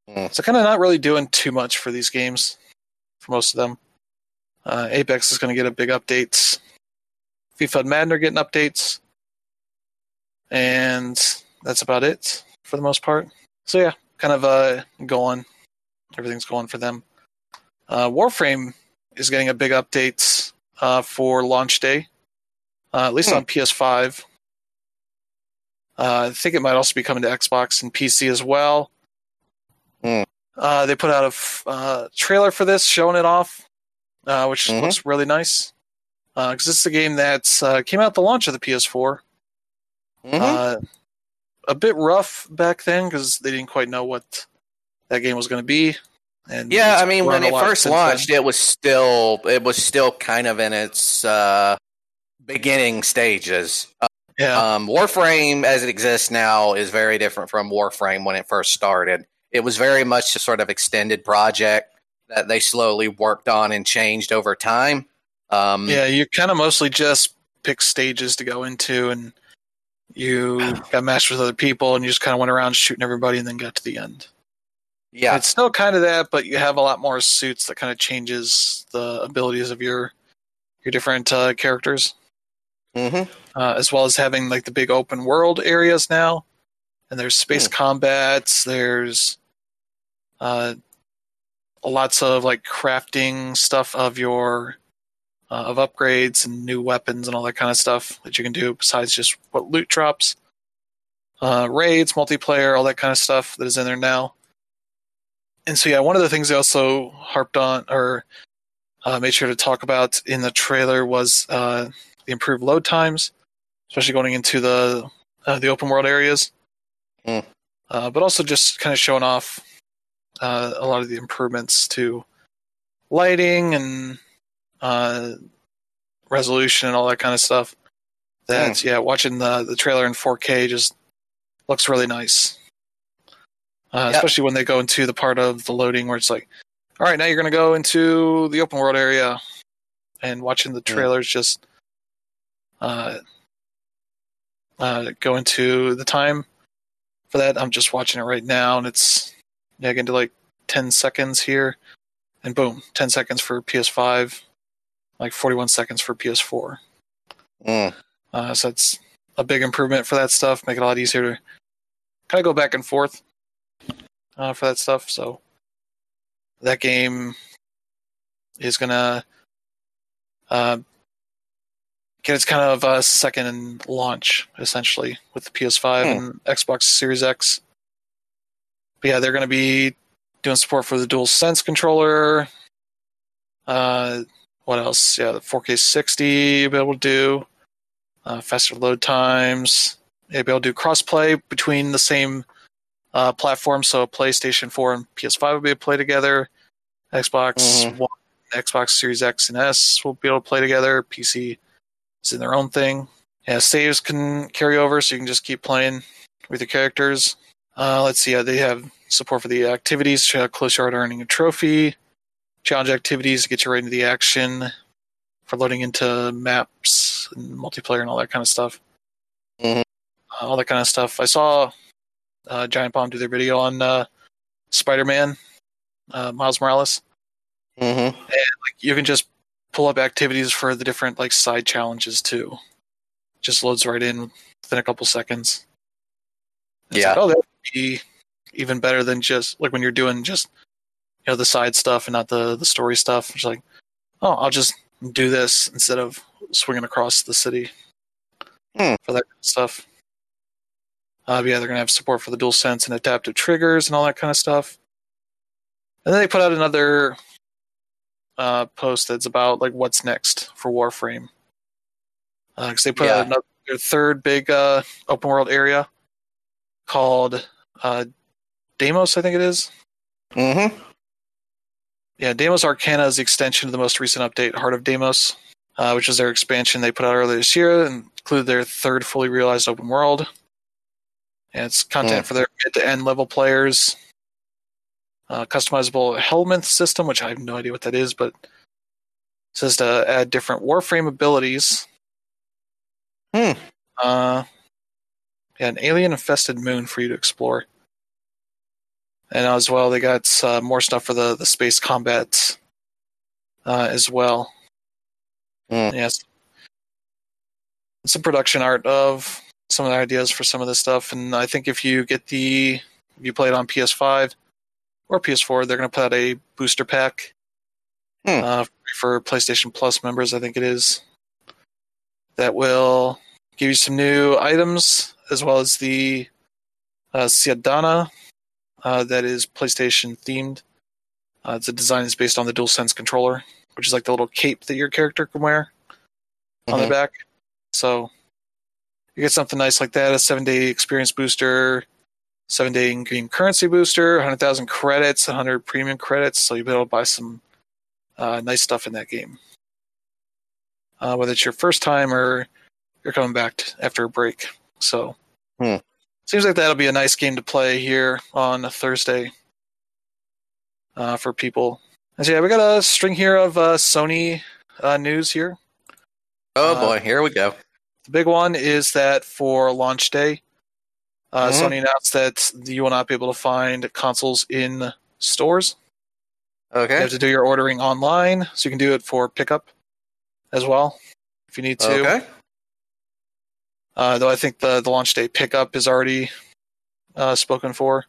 Hmm. So, kind of not really doing too much for these games, for most of them. Uh, Apex is going to get a big update. FIFA and Madden are getting updates. And that's about it for the most part. So, yeah, kind of uh, going. Everything's going for them. Uh, Warframe is getting a big update uh, for launch day, uh, at least Hmm. on PS5. Uh, I think it might also be coming to Xbox and PC as well. Hmm. Uh, they put out a f- uh, trailer for this, showing it off, uh, which Mhm. looks really nice. Because this is a game that uh, came out at the launch of the PS4. Mhm. Uh, a bit rough back then because they didn't quite know what that game was going to be. And yeah, I mean, when it first since then. launched, it was still it was still kind of in its uh, beginning stages. yeah, Um, Warframe, as it exists now, is very different from Warframe when it first started. It was very much a sort of extended project that they slowly worked on and changed over time. Um, yeah, you kind of mostly just pick stages to go into, and you got matched with other people, and you just kind of went around shooting everybody, and then got to the end. yeah, It's still kind of that, but you have a lot more suits that kind of changes the abilities of your your different uh, characters. hmm uh, as well as having like the big open world areas now, and there's space combats. There's uh, lots of like crafting stuff of your uh, of upgrades and new weapons and all that kind of stuff that you can do besides just what loot drops. Uh, raids, multiplayer, all that kind of stuff that is in there now. And so, yeah, one of the things they also harped on or uh, made sure to talk about in the trailer was uh, the improved load times, especially going into the uh, the open world areas. Mm. Uh, but also just kind of showing off uh, a lot of the improvements to lighting and uh, resolution and all that kind of stuff. That yeah, watching the the trailer in 4K just looks really nice. Uh, Yep. Especially when they go into the part of the loading where it's like, all right, now you're going to go into the open world area, and watching the Yeah. trailers just uh, uh, go into the time for that. I'm just watching it right now, and it's yeah, into like 10 seconds here, and boom, 10 seconds for PS5, like 41 seconds for PS4. Mm. Uh, so it's a big improvement for that stuff. Make it a lot easier to kind of go back and forth uh, for that stuff. So that game is gonna uh, get its kind of uh, second launch essentially with the PS5 Hmm. and Xbox Series X. But yeah, they're gonna be doing support for the Dual Sense controller. Uh, what else? Yeah, the 4K 60 you'll be able to do uh, faster load times. You'll be able to do crossplay between the same uh, platform, so PlayStation 4 and PS5 will be able to play together. Xbox Mhm. One, Xbox Series X and S will be able to play together. PC is in their own thing. Yeah, saves can carry over, so you can just keep playing with your characters. Uh, let's see, uh, they have support for the activities, uh, close yard earning a trophy, challenge activities to get you right into the action, for loading into maps and multiplayer and all that kind of stuff. Mhm. Uh, all that kind of stuff. I saw uh, Giant Bomb do their video on uh, Spider-Man, uh, Miles Morales. Mm-hmm. Like you can just pull up activities for the different like side challenges too. Just loads right in within a couple seconds. Yeah. like, oh, that would be even better than just like when you're doing just you know the side stuff and not the the story stuff. It's like, oh, I'll just do this instead of swinging across the city Hmm. for that kind of stuff. Uh, yeah, they're gonna have support for the dual sense and adaptive triggers and all that kind of stuff. And then they put out another uh, post that's about like what's next for Warframe. Because they put Yeah. out another their third big uh, open world area called uh, Deimos, I think it is. Mm-hmm. Yeah, Deimos Arcana is the extension of the most recent update, Heart of Deimos, uh, which is their expansion they put out earlier this year and included their third fully realized open world. And it's content Hmm. for their mid to end level players. Uh, customizable helmet system, which I have no idea what that is, but it says to add different Warframe abilities. Hmm. Uh, an alien infested moon for you to explore. And as well, they got uh, more stuff for the, the space combat uh, as well. Hmm. Yes. Some production art of some of the ideas for some of this stuff. And I think if you get the, if you play it on PS5 or PS4, they're going to put out a booster pack Hmm. uh, for PlayStation Plus members, I think it is, that will give you some new items as well as the uh, Syandana uh, that is PlayStation themed. Uh, a design is based on the DualSense controller, which is like the little cape that your character can wear on their Mhm. back. So you get something nice like that, a seven day experience booster, seven day in game currency booster, 100,000 credits, 100 premium credits. So you'll be able to buy some uh, nice stuff in that game. Uh, whether it's your first time or you're coming back t- after a break. So Hmm. seems like that'll be a nice game to play here on a Thursday uh, for people. And so yeah, we got a string here of uh, Sony uh, news here. Oh Uh, boy, here we go. The big one is that for launch day, uh, Mhm. Sony announced that you will not be able to find consoles in stores. Okay. You have to do your ordering online, so you can do it for pickup as well if you need to. Okay. Uh, though I think the, the launch day pickup is already uh, spoken for.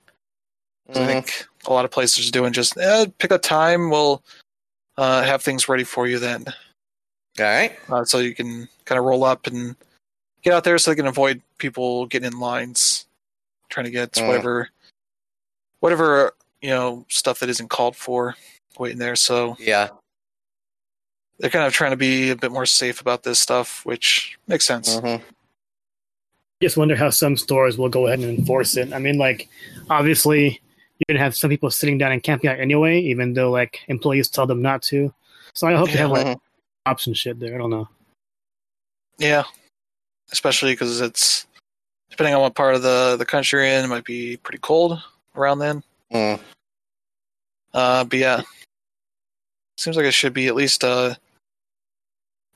I Mhm. think a lot of places are doing just eh, pick a time. We'll uh, have things ready for you then, All right. uh, so you can kind of roll up and get out there, so they can avoid people getting in lines, trying to get Mm. whatever, whatever you know stuff that isn't called for, waiting there. So Yeah. they're kind of trying to be a bit more safe about this stuff, which makes sense. Mhm. Just wonder how some stores will go ahead and enforce it. I mean, like, obviously, you're gonna have some people sitting down and camping out anyway, even though like employees tell them not to. So I hope they have like Mhm. option shit there. I don't know. Yeah, especially because it's depending on what part of the the country you're in, it might be pretty cold around then. Mm. Uh, but yeah, seems like it should be at least a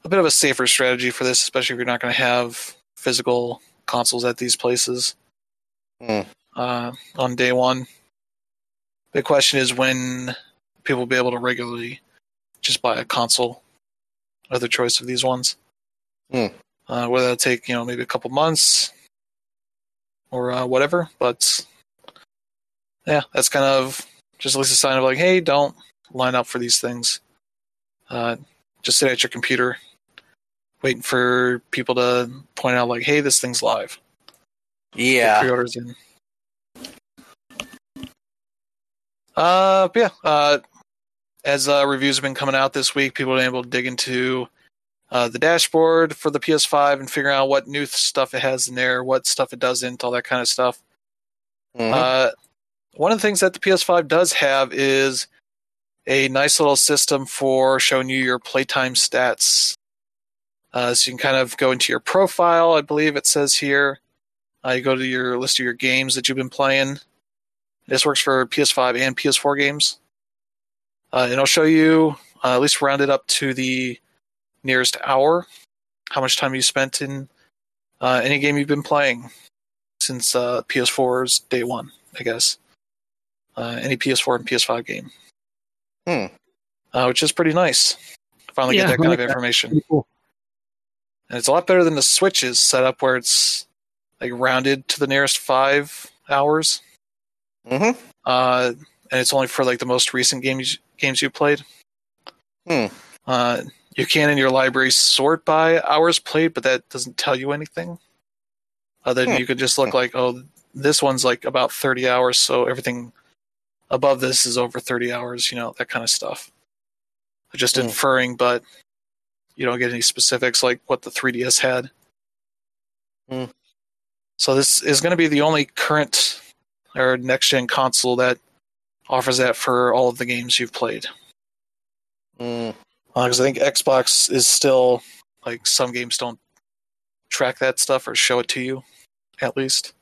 a bit of a safer strategy for this, especially if you're not going to have physical consoles at these places Mm. uh, on day one. The question is when people will be able to regularly just buy a console. Other choice of these ones. Hmm. Uh, whether that take you know maybe a couple months or uh, whatever, but yeah, that's kind of just at least a sign of like, hey, don't line up for these things. Uh, just sit at your computer, waiting for people to point out like, hey, this thing's live. Yeah. pre-orders in. Uh, yeah. Uh, as uh, reviews have been coming out this week, people have been able to dig into uh, the dashboard for the PS5 and figure out what new stuff it has in there, what stuff it doesn't, all that kind of stuff. Mhm. Uh, one of the things that the PS5 does have is a nice little system for showing you your playtime stats. Uh, so you can kind of go into your profile, I believe it says here. Uh, you go to your list of your games that you've been playing. This works for PS5 and PS4 games. Uh, and it'll show you, uh, at least rounded up to the nearest hour, how much time you spent in uh, any game you've been playing since uh, PS4's day one, I guess. Uh, any PS4 and PS5 game, Hmm. uh, which is pretty nice. Finally Yeah, get that kind like of information, Pretty cool. And it's a lot better than the Switch's setup, where it's like rounded to the nearest five hours, Mhm. uh, and it's only for like the most recent games games you played. Hmm. Uh, you can in your library sort by hours played, but that doesn't tell you anything. Other than Hmm. you could just look like, oh, this one's like about 30 hours, so everything above this is over 30 hours, you know, that kind of stuff. Just Hmm. inferring, but you don't get any specifics like what the 3DS had. Hmm. So this is going to be the only current or next gen console that offers that for all of the games you've played. Mm. Because I think Xbox is still like some games don't track that stuff or show it to you, at least.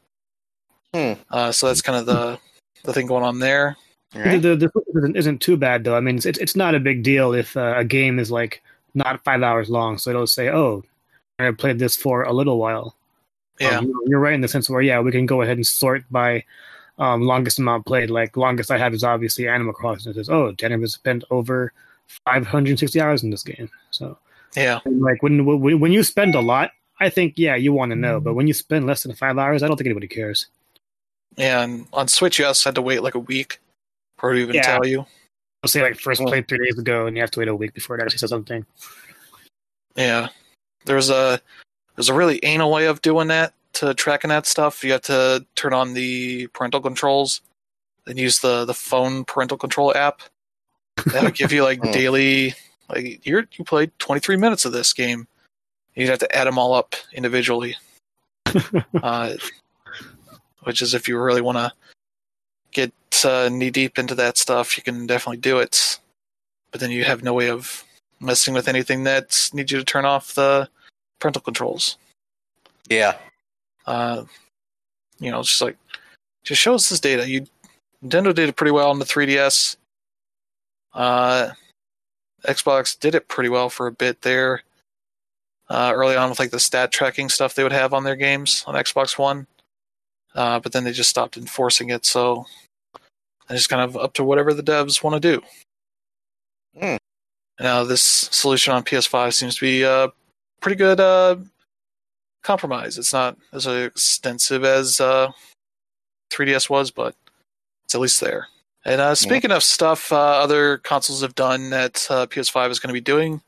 Hmm. Uh, so that's kind of the the thing going on there. All right. The, the, the isn't, isn't too bad though. I mean, it's it's, it's not a big deal if uh, a game is like not five hours long. So it'll say, "Oh, I played this for a little while." Yeah, Um, you're right in the sense where yeah, we can go ahead and sort by um, longest amount played. Like longest I have is obviously Animal Crossing. It says, "Oh, Jennifer has spent over 560 hours in this game." So yeah, and, like when when when you spend a lot, I think yeah, you want to know. But when you spend less than five hours, I don't think anybody cares. yeah. And on Switch, you also had to wait like a week for it even Yeah. tell you. I'll say like first played three days ago, and you have to wait a week before it actually says something. Yeah, there's a there's a really anal way of doing that to tracking that stuff. You have to turn on the parental controls, then use the the phone parental control app. That would give you like Hmm. daily like you you played 23 minutes of this game. You'd have to add them all up individually. uh, which is if you really want to uh, knee deep into that stuff, you can definitely do it. But then you have no way of messing with anything that needs you to turn off the parental controls. Yeah. Uh, you know, it's just like just show us this data. You Nintendo did it pretty well on the 3DS. Uh, Xbox did it pretty well for a bit there. Uh, early on with like the stat tracking stuff they would have on their games on Xbox One. Uh, but then they just stopped enforcing it, so it's just kind of up to whatever the devs want to do. Hmm. Now this solution on PS5 seems to be a pretty good uh, compromise. It's not as extensive as uh, 3DS was, but it's at least there. And uh, speaking of stuff uh, other consoles have done that uh, PS5 is going to be doing,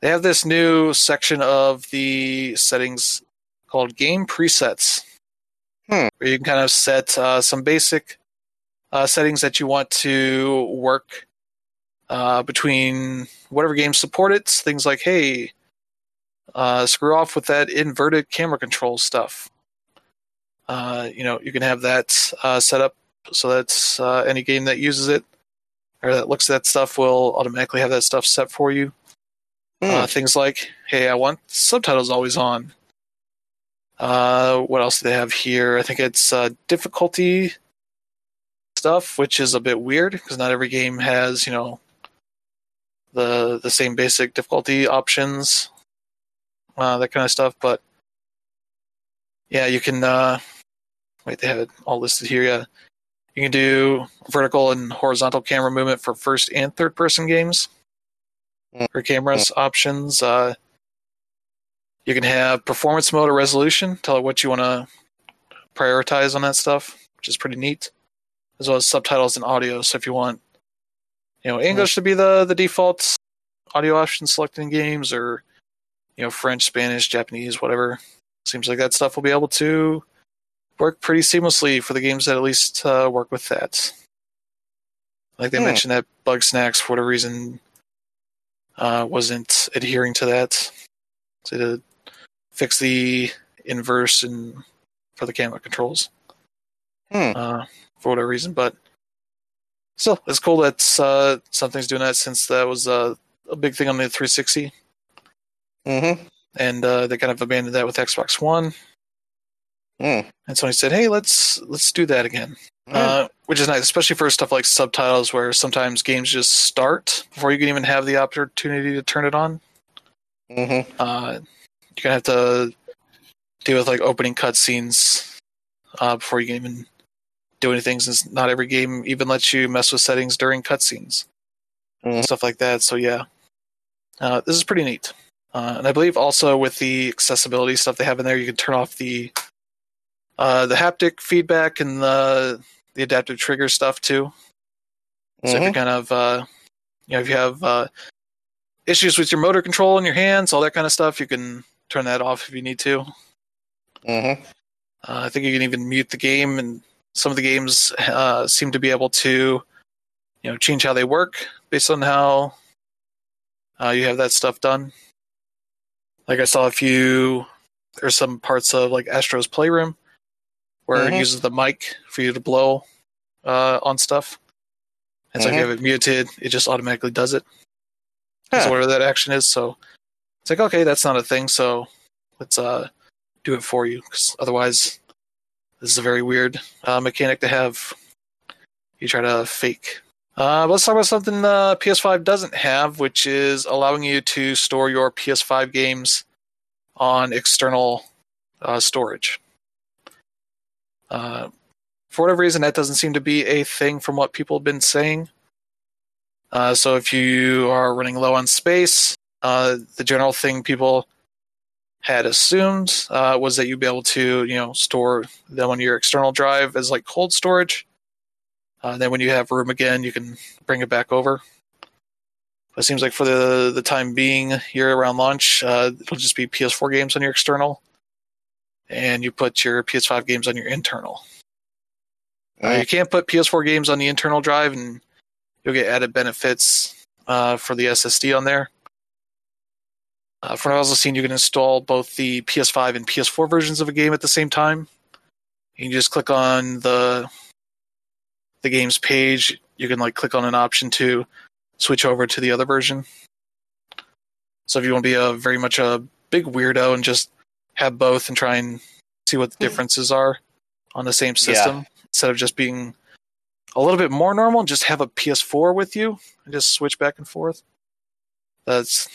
they have this new section of the settings called Game Presets, Hmm. where you can kind of set uh, some basic uh, settings that you want to work uh, between whatever games support it. Things like, hey, uh, screw off with that inverted camera control stuff. Uh, you know, you can have that uh, set up so that uh, any game that uses it or that looks at that stuff will automatically have that stuff set for you. Uh, things like, hey, I want subtitles always on. Uh, what else do they have here? I think it's uh, difficulty stuff, which is a bit weird because not every game has, you know, the the same basic difficulty options, uh, that kind of stuff. But yeah, you can. Uh, wait, they have it all listed here. Yeah, you can do vertical and horizontal camera movement for first and third person games. For cameras options, uh, you can have performance mode or resolution. Tell it what you want to prioritize on that stuff, which is pretty neat. As well as subtitles and audio. So if you want, you know, English to be the the default audio option selected in games, or you know, French, Spanish, Japanese, whatever. Seems like that stuff will be able to work pretty seamlessly for the games that at least uh, work with that. Like they Hmm. mentioned that Bugsnax, for whatever reason, uh, wasn't adhering to that. So to fix the inverse and for the camera controls Hmm. uh, for whatever reason. But still, it's cool that uh, something's doing that since that was uh, a big thing on the 360, Mm-hmm. and uh, they kind of abandoned that with Xbox One. Mm. And Sony said, "Hey, let's let's do that again," uh, which is nice, especially for stuff like subtitles, where sometimes games just start before you can even have the opportunity to turn it on. Mm-hmm. Uh, you're gonna have to deal with like opening cutscenes uh, before you can even do anything, since not every game even lets you mess with settings during cutscenes, Mhm. stuff like that. So yeah, uh, this is pretty neat. Uh, and I believe also with the accessibility stuff they have in there, you can turn off the uh, the haptic feedback and the the adaptive trigger stuff too. So if you're kind of, uh, you know, if you have uh, issues with your motor control in your hands, all that kind of stuff, you can turn that off if you need to. Mm-hmm. Uh, I think you can even mute the game, and some of the games uh, seem to be able to, you know, change how they work based on how uh, you have that stuff done. Like I saw a few, there's some parts of like Astro's Playroom where Mhm. it uses the mic for you to blow uh, on stuff. And so if you have it muted, it just automatically does it. Huh. whatever that action is. So it's like, okay, that's not a thing. So let's uh, do it for you. Because otherwise, this is a very weird uh, mechanic to have. You try to fake. Uh, let's talk about something uh, PS5 doesn't have, which is allowing you to store your PS5 games on external uh, storage. Uh, for whatever reason, that doesn't seem to be a thing from what people have been saying. So if you are running low on space, the general thing people had assumed uh, was that you'd be able to, you know, store them on your external drive as like cold storage. Uh, then when you have room again, you can bring it back over. It seems like for the the time being, year around launch, uh, it'll just be PS4 games on your external, and you put your PS5 games on your internal. Uh, you can't put PS4 games on the internal drive, and you'll get added benefits uh, for the SSD on there. Uh, from what I've also seen, you can install both the PS5 and PS4 versions of a game at the same time. You can just click on the the game's page. You can like click on an option to switch over to the other version. So if you want to be a very much a big weirdo and just have both and try and see what the differences are on the same system instead of just being a little bit more normal and just have a PS4 with you and just switch back and forth. That's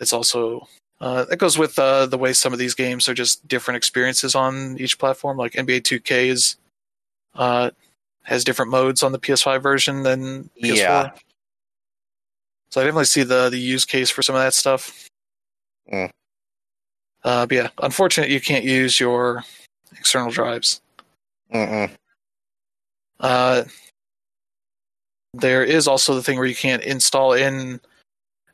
it's also uh, that goes with uh, the way some of these games are just different experiences on each platform. Like NBA 2K is uh, has different modes on the PS5 version than PS4. Yeah. So I definitely see the the use case for some of that stuff. Mm. Uh, but yeah, unfortunate you can't use your external drives. Mm-mm. Uh, there is also the thing where you can't install in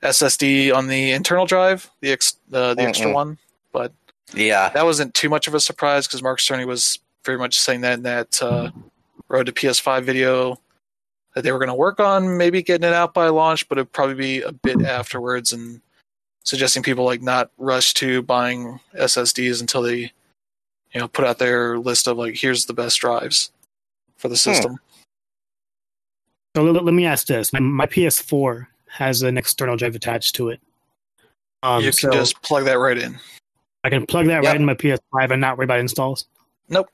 SSD on the internal drive, the ex, uh, the extra Mm-mm. one. But Yeah. that wasn't too much of a surprise because Mark Cerny was very much saying that in that uh, Road to PS5 video that they were going to work on maybe getting it out by launch, but it'd probably be a bit afterwards and suggesting people like not rush to buying SSDs until they, you know, put out their list of like here's the best drives for the system. So let, let me ask this: my, my PS4 has an external drive attached to it. Um, you so can just plug that right in. I can plug that Yep. right in my PS5 and not worry about installs. Nope.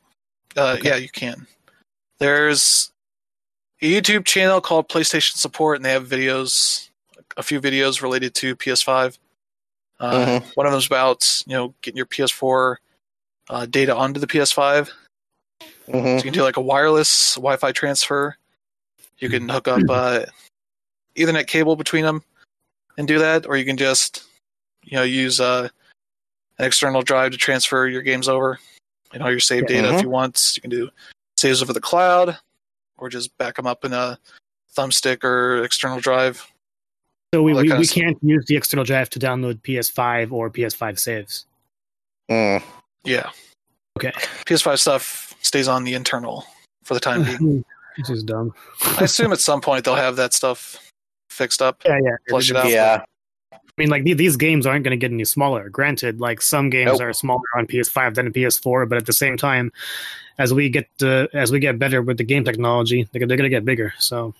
Uh, Okay. Yeah, you can. There's a YouTube channel called PlayStation Support, and they have videos, a few videos related to PS5. Uh, Mhm. One of them's about you know getting your PS4 uh, data onto the PS5. hmm So you can do like a wireless Wi-Fi transfer. You can hook up uh, Ethernet cable between them and do that, or you can just you know use uh, an external drive to transfer your games over. You know your save data if Mhm. you want. You can do saves over the cloud, or just back them up in a thumbstick or external drive. So we, we, we can't use the external drive to download PS5 or PS5 saves. Mm. Yeah, Okay, PS5 stuff stays on the internal for the time being. this is dumb. I assume at some point they'll have that stuff fixed up. Yeah, yeah. Flush it out. Yeah. I mean, like these games aren't going to get any smaller. Granted, like some games Nope. are smaller on PS5 than a PS4, but at the same time, as we get uh, as we get better with the game technology, they're, they're going to get bigger. So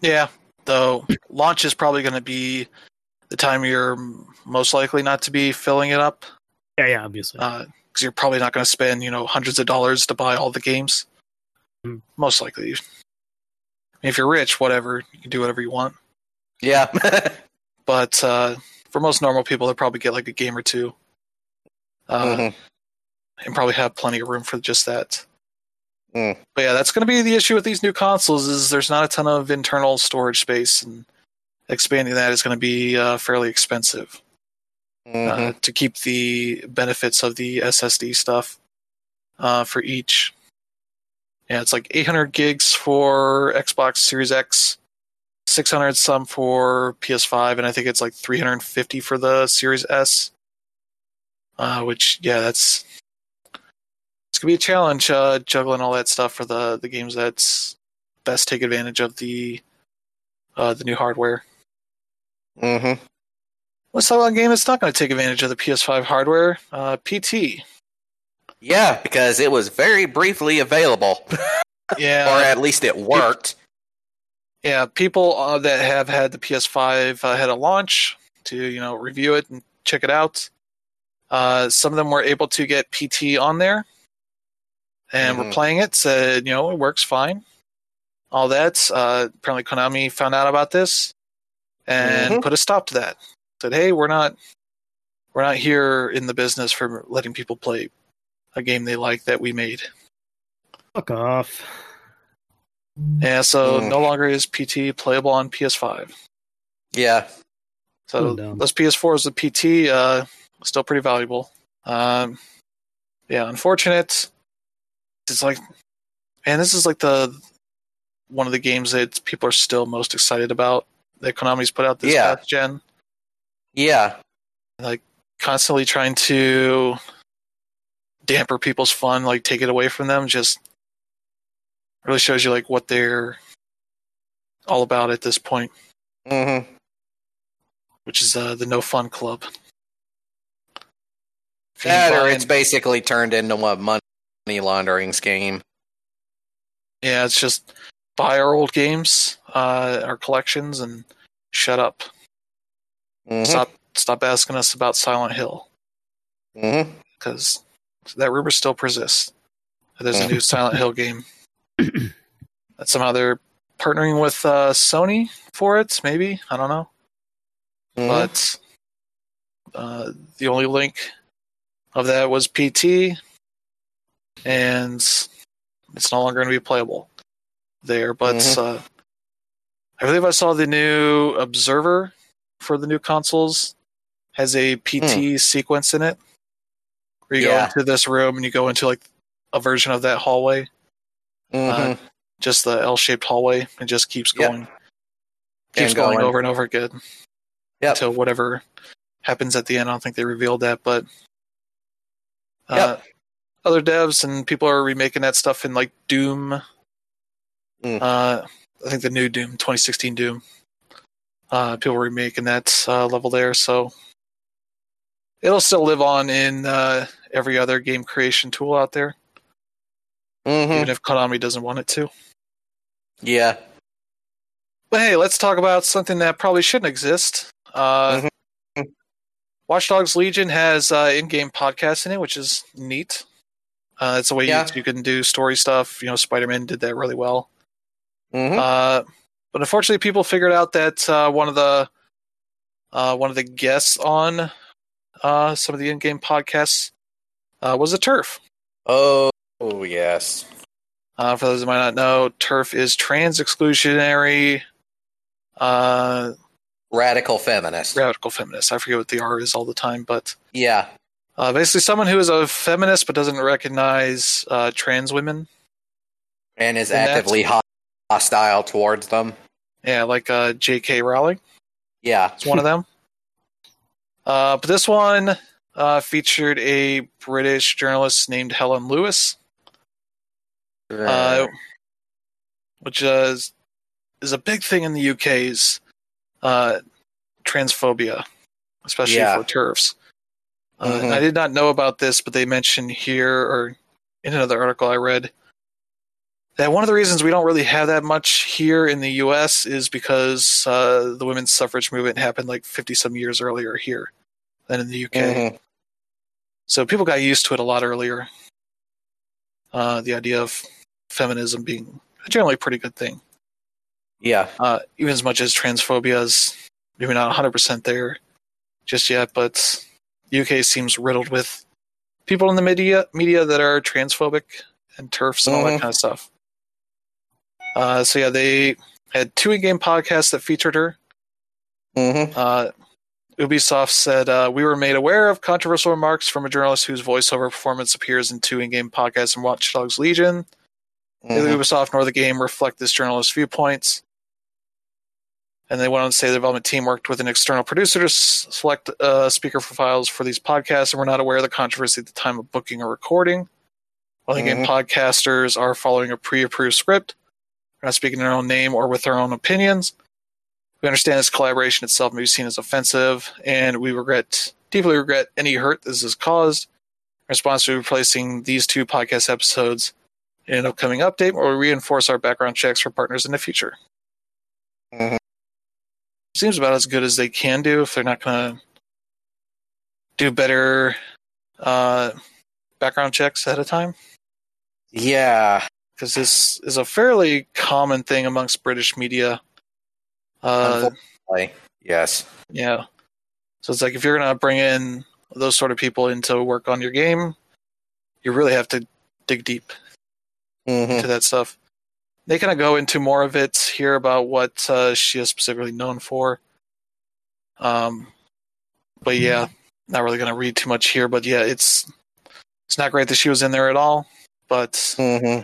Yeah, though launch is probably going to be the time you're most likely not to be filling it up yeah, yeah, obviously. because you're probably not going to spend you know hundreds of dollars to buy all the games. Hmm. Most likely, if you're rich, whatever you can do whatever you want. Yeah. But uh, for most normal people, they'll probably get like a game or two, uh, Mhm. and probably have plenty of room for just that. Mm. But yeah, that's going to be the issue with these new consoles is there's not a ton of internal storage space, and expanding that is going to be uh, fairly expensive. Uh, to keep the benefits of the SSD stuff uh, for each. Yeah, it's like 800 gigs for Xbox Series X, 600 some for PS5, and I think it's like 350 for the Series S. Uh, which, yeah, that's it's gonna be a challenge uh, juggling all that stuff for the the games that's best take advantage of the uh, the new hardware. Mm-hmm. Let's talk about a game that's not going to take advantage of the PS5 hardware. Uh, PT. Yeah, because it was very briefly available, Yeah, or at least it worked. Yeah. People uh, that have had the PS5 uh, had a launch to you know review it and check it out. Uh, some of them were able to get PT on there, and were Mhm. playing it. Said you know it works fine. All that. Uh, apparently, Konami found out about this and Mhm. put a stop to that. Said, hey, we're not we're not here in the business for letting people play a game they like that we made. Fuck off. Yeah, so Mm. no longer is PT playable on PS5. Yeah. So Oh, dumb. those PS4s with PT, uh, still pretty valuable. Um, yeah, unfortunate. It's like, and this is like the one of the games that people are still most excited about that Konami's put out this Yeah. past gen. Yeah. Like constantly trying to damper people's fun, like take it away from them, just really shows you like what they're all about at this point. Mhm. which is uh, the No Fun Club. That or it's basically turned into a money laundering scheme. yeah, it's just buy our old games, uh, our collections, and shut up. Mhm. Stop, stop asking us about Silent Hill because that rumor still persists. There's a new Silent Hill game. That somehow they're partnering with uh, Sony for it. Maybe I don't know. Mhm. but uh, the only link of that was PT, and it's no longer going to be playable there. But Mhm. uh, I believe I saw the new Observer for the new consoles has a PT sequence in it, where you Yeah. go into this room and you go into like a version of that hallway. Mhm. uh, just the L-shaped hallway. It just keeps Yep. going, keeps And going going. over and over again Yep. until whatever happens at the end. I don't think they revealed that, but uh, other devs and people are remaking that stuff in like Doom. Mm. Uh, I think the new Doom, 2016 Doom. Uh, people are remaking that uh, level there, so it'll still live on in uh, every other game creation tool out there, hmm even if Konami doesn't want it to. Yeah. But hey, let's talk about something that probably shouldn't exist. Uh, Mhm. Watch Dogs Legion has uh, in-game podcasts in it, which is neat. Uh, it's a way Yeah. you, you can do story stuff. You know, Spider-Man did that really well. hmm Uh, but unfortunately, people figured out that uh, one of the uh, one of the guests on uh, some of the in-game podcasts uh, was a turf. oh, oh, yes. Uh, for those who might not know, turf is trans exclusionary uh, Radical feminist. radical feminist. I forget what the R is all the time, but Yeah. uh, basically someone who is a feminist but doesn't recognize uh, trans women. And is actively ho- hostile towards them. Yeah, like uh, J.K. Rowling. Yeah. It's one of them. Uh, but this one uh, featured a British journalist named Helen Lewis, uh, which is is a big thing in the UK's uh, transphobia, especially Yeah. for turfs. Uh, Mhm. I did not know about this, but they mentioned here or in another article I read that one of the reasons we don't really have that much here in the U.S. is because uh, the women's suffrage movement happened like fifty some years earlier here than in the UK. Mhm. So people got used to it a lot earlier. Uh, the idea of feminism being a generally pretty good thing, Yeah. uh, even as much as transphobia is maybe not 100% there just yet, but UK seems riddled with people in the media media that are transphobic and turfs and all that Mhm. kind of stuff. Uh, so yeah, they had two in-game podcasts that featured her. hmm Uh, Ubisoft said, uh, We were made aware of controversial remarks from a journalist whose voiceover performance appears in two in game podcasts and Watch Dogs Legion. Neither Mm-hmm. Ubisoft nor the game reflect this journalist's viewpoints. And they went on to say the development team worked with an external producer to s- select a speaker for files for these podcasts and were not aware of the controversy at the time of booking or recording. While the game podcasters are following a pre approved script, they're not speaking in their own name or with their own opinions. We understand this collaboration itself may be seen as offensive, and we regret, deeply regret any hurt this has caused. In response to replacing these two podcast episodes in an upcoming update, where we reinforce our background checks for partners in the future. Mhm. Seems about as good as they can do if they're not going to do better uh, background checks ahead of time. Yeah. Because this is a fairly common thing amongst British media. Uh. Yes. Yeah. So it's like if you're gonna bring in those sort of people into work on your game, you really have to dig deep hmm into that stuff. They kind of go into more of it here about what uh, she is specifically known for. Um, but yeah, not really gonna read too much here. But yeah, it's it's not great that she was in there at all. But hmm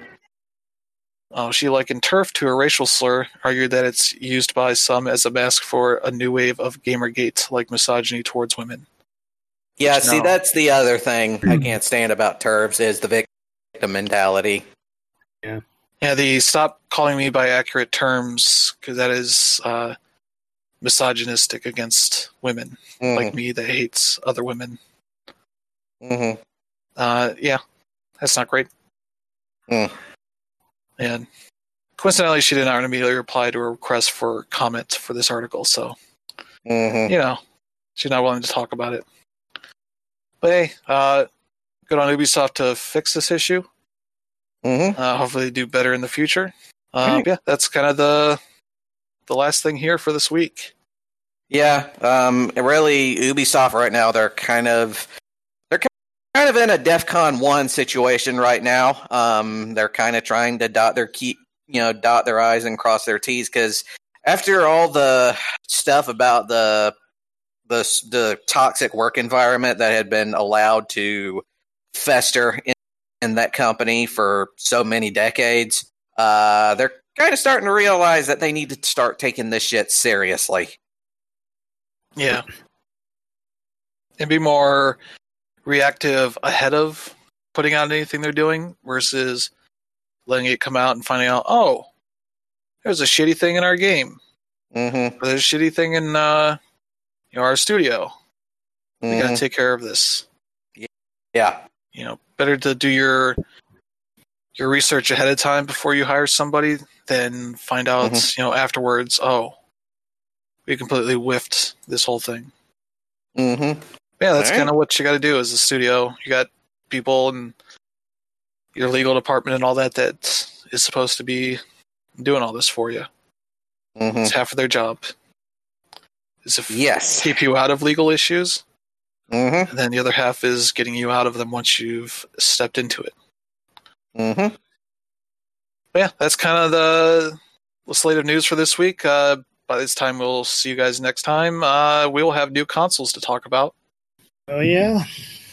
uh, she likened turf to a racial slur, argued that it's used by some as a mask for a new wave of gamergate like misogyny towards women. Yeah, Which, see, no. that's the other thing I can't stand about Turfs is the victim mentality. Yeah, Yeah, the stop calling me by accurate terms because that is uh, misogynistic against women like me that hates other women. hmm Uh, yeah, that's not great. Hmm. And coincidentally, she did not immediately reply to a request for comments for this article, so hmm you know she's not willing to talk about it. But hey, uh, good on Ubisoft to fix this issue. hmm Uh, hopefully, they do better in the future. Um. Yeah, that's kind of the the last thing here for this week. Yeah, um, really, Ubisoft right now they're kind of kind of in a DefCon one situation right now. Um, they're kind of trying to dot their key, you know, dot their i's and cross their t's because after all the stuff about the the the toxic work environment that had been allowed to fester in, in that company for so many decades, uh, they're kind of starting to realize that they need to start taking this shit seriously. Yeah. And be more reactive ahead of putting out anything they're doing versus letting it come out and finding out, oh, there's a shitty thing in our game. Mm-hmm. There's a shitty thing in uh, you know, our studio. We Mm-hmm. gotta take care of this. Yeah. You know, better to do your your research ahead of time before you hire somebody than find out, Mm-hmm. you know, afterwards, oh, we completely whiffed this whole thing. Mm-hmm. Yeah, that's Alright. kind of what you got to do as a studio. You got people and your legal department and all that that is supposed to be doing all this for you. Mm-hmm. It's half of their job. Is to f- Yes. keep you out of legal issues, Mm-hmm. and then the other half is getting you out of them once you've stepped into it. Mm-hmm. Yeah, that's kind of the, the slate of news for this week. Uh, by this time, we'll see you guys next time. Uh, we will have new consoles to talk about. Oh yeah.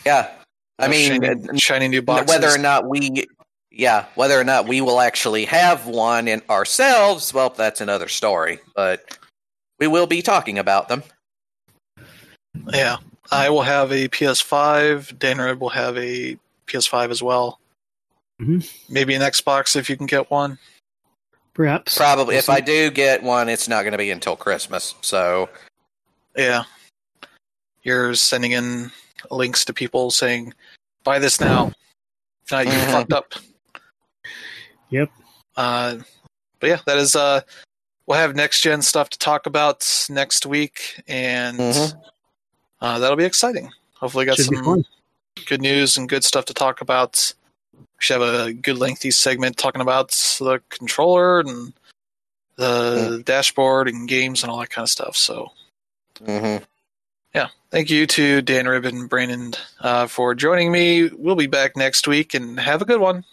Yeah. I mean, shiny, uh, shiny new boxes. whether or not we, yeah, whether or not we will actually have one in ourselves, well, that's another story. But we will be talking about them. Yeah, I will have a PS5. Dan Red will have a PS5 as well. Mhm. Maybe an Xbox if you can get one. Perhaps. Probably, We'll if see. I do get one, it's not going to be until Christmas. So, Yeah, you're sending in links to people saying, "Buy this now." If not, you Mhm. fucked up. Yep. Uh, but yeah, that is. Uh, we'll have next gen stuff to talk about next week, and Mhm. uh, that'll be exciting. Hopefully, got Should some good news and good stuff to talk about. We should have a good lengthy segment talking about the controller and the dashboard and games and all that kind of stuff. So, mhm. Thank you to Dan Ribbon and Brandon uh, for joining me. We'll be back next week and have a good one.